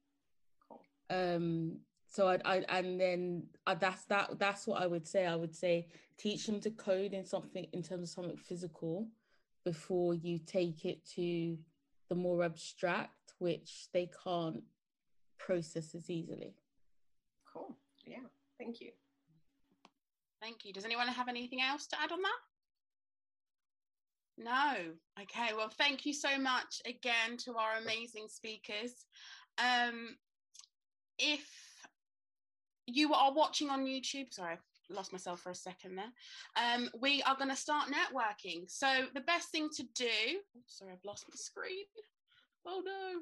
cool. Um, so I, I and then uh, that's that. That's what I would say. I would say teach them to code in something in terms of something physical before you take it to the more abstract, which they can't process as easily. Cool. Yeah. Thank you. Thank you. Does anyone have anything else to add on that? No. Okay. Well, thank you so much again to our amazing speakers. Um, if you are watching on YouTube, sorry, I lost myself for a second there. Um, we are going to start networking. So the best thing to do. Sorry, I've lost my screen. Oh no.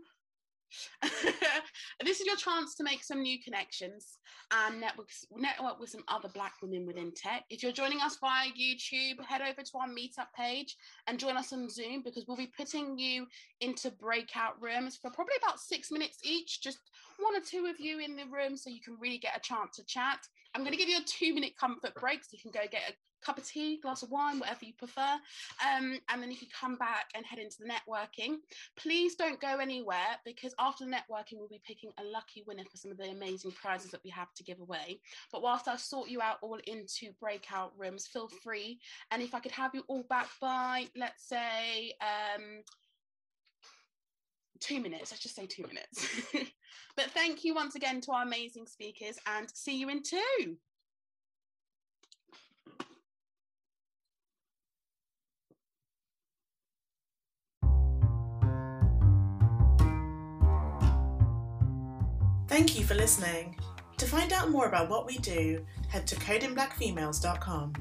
this is your chance to make some new connections um, and network, network with some other Black women within tech. If you're joining us via YouTube, head over to our meetup page and join us on Zoom because we'll be putting you into breakout rooms for probably about six minutes each, just one or two of you in the room so you can really get a chance to chat. I'm going to give you a two minute comfort break so you can go get a cup of tea, glass of wine, whatever you prefer. Um, and then you can come back and head into the networking. Please don't go anywhere because after the networking, we'll be picking a lucky winner for some of the amazing prizes that we have to give away. But whilst I sort you out all into breakout rooms, feel free. And if I could have you all back by, let's say, um, two minutes, let's just say two minutes. but thank you once again to our amazing speakers and see you in two. Thank you for listening. To find out more about what we do, head to codingblackfemales.com.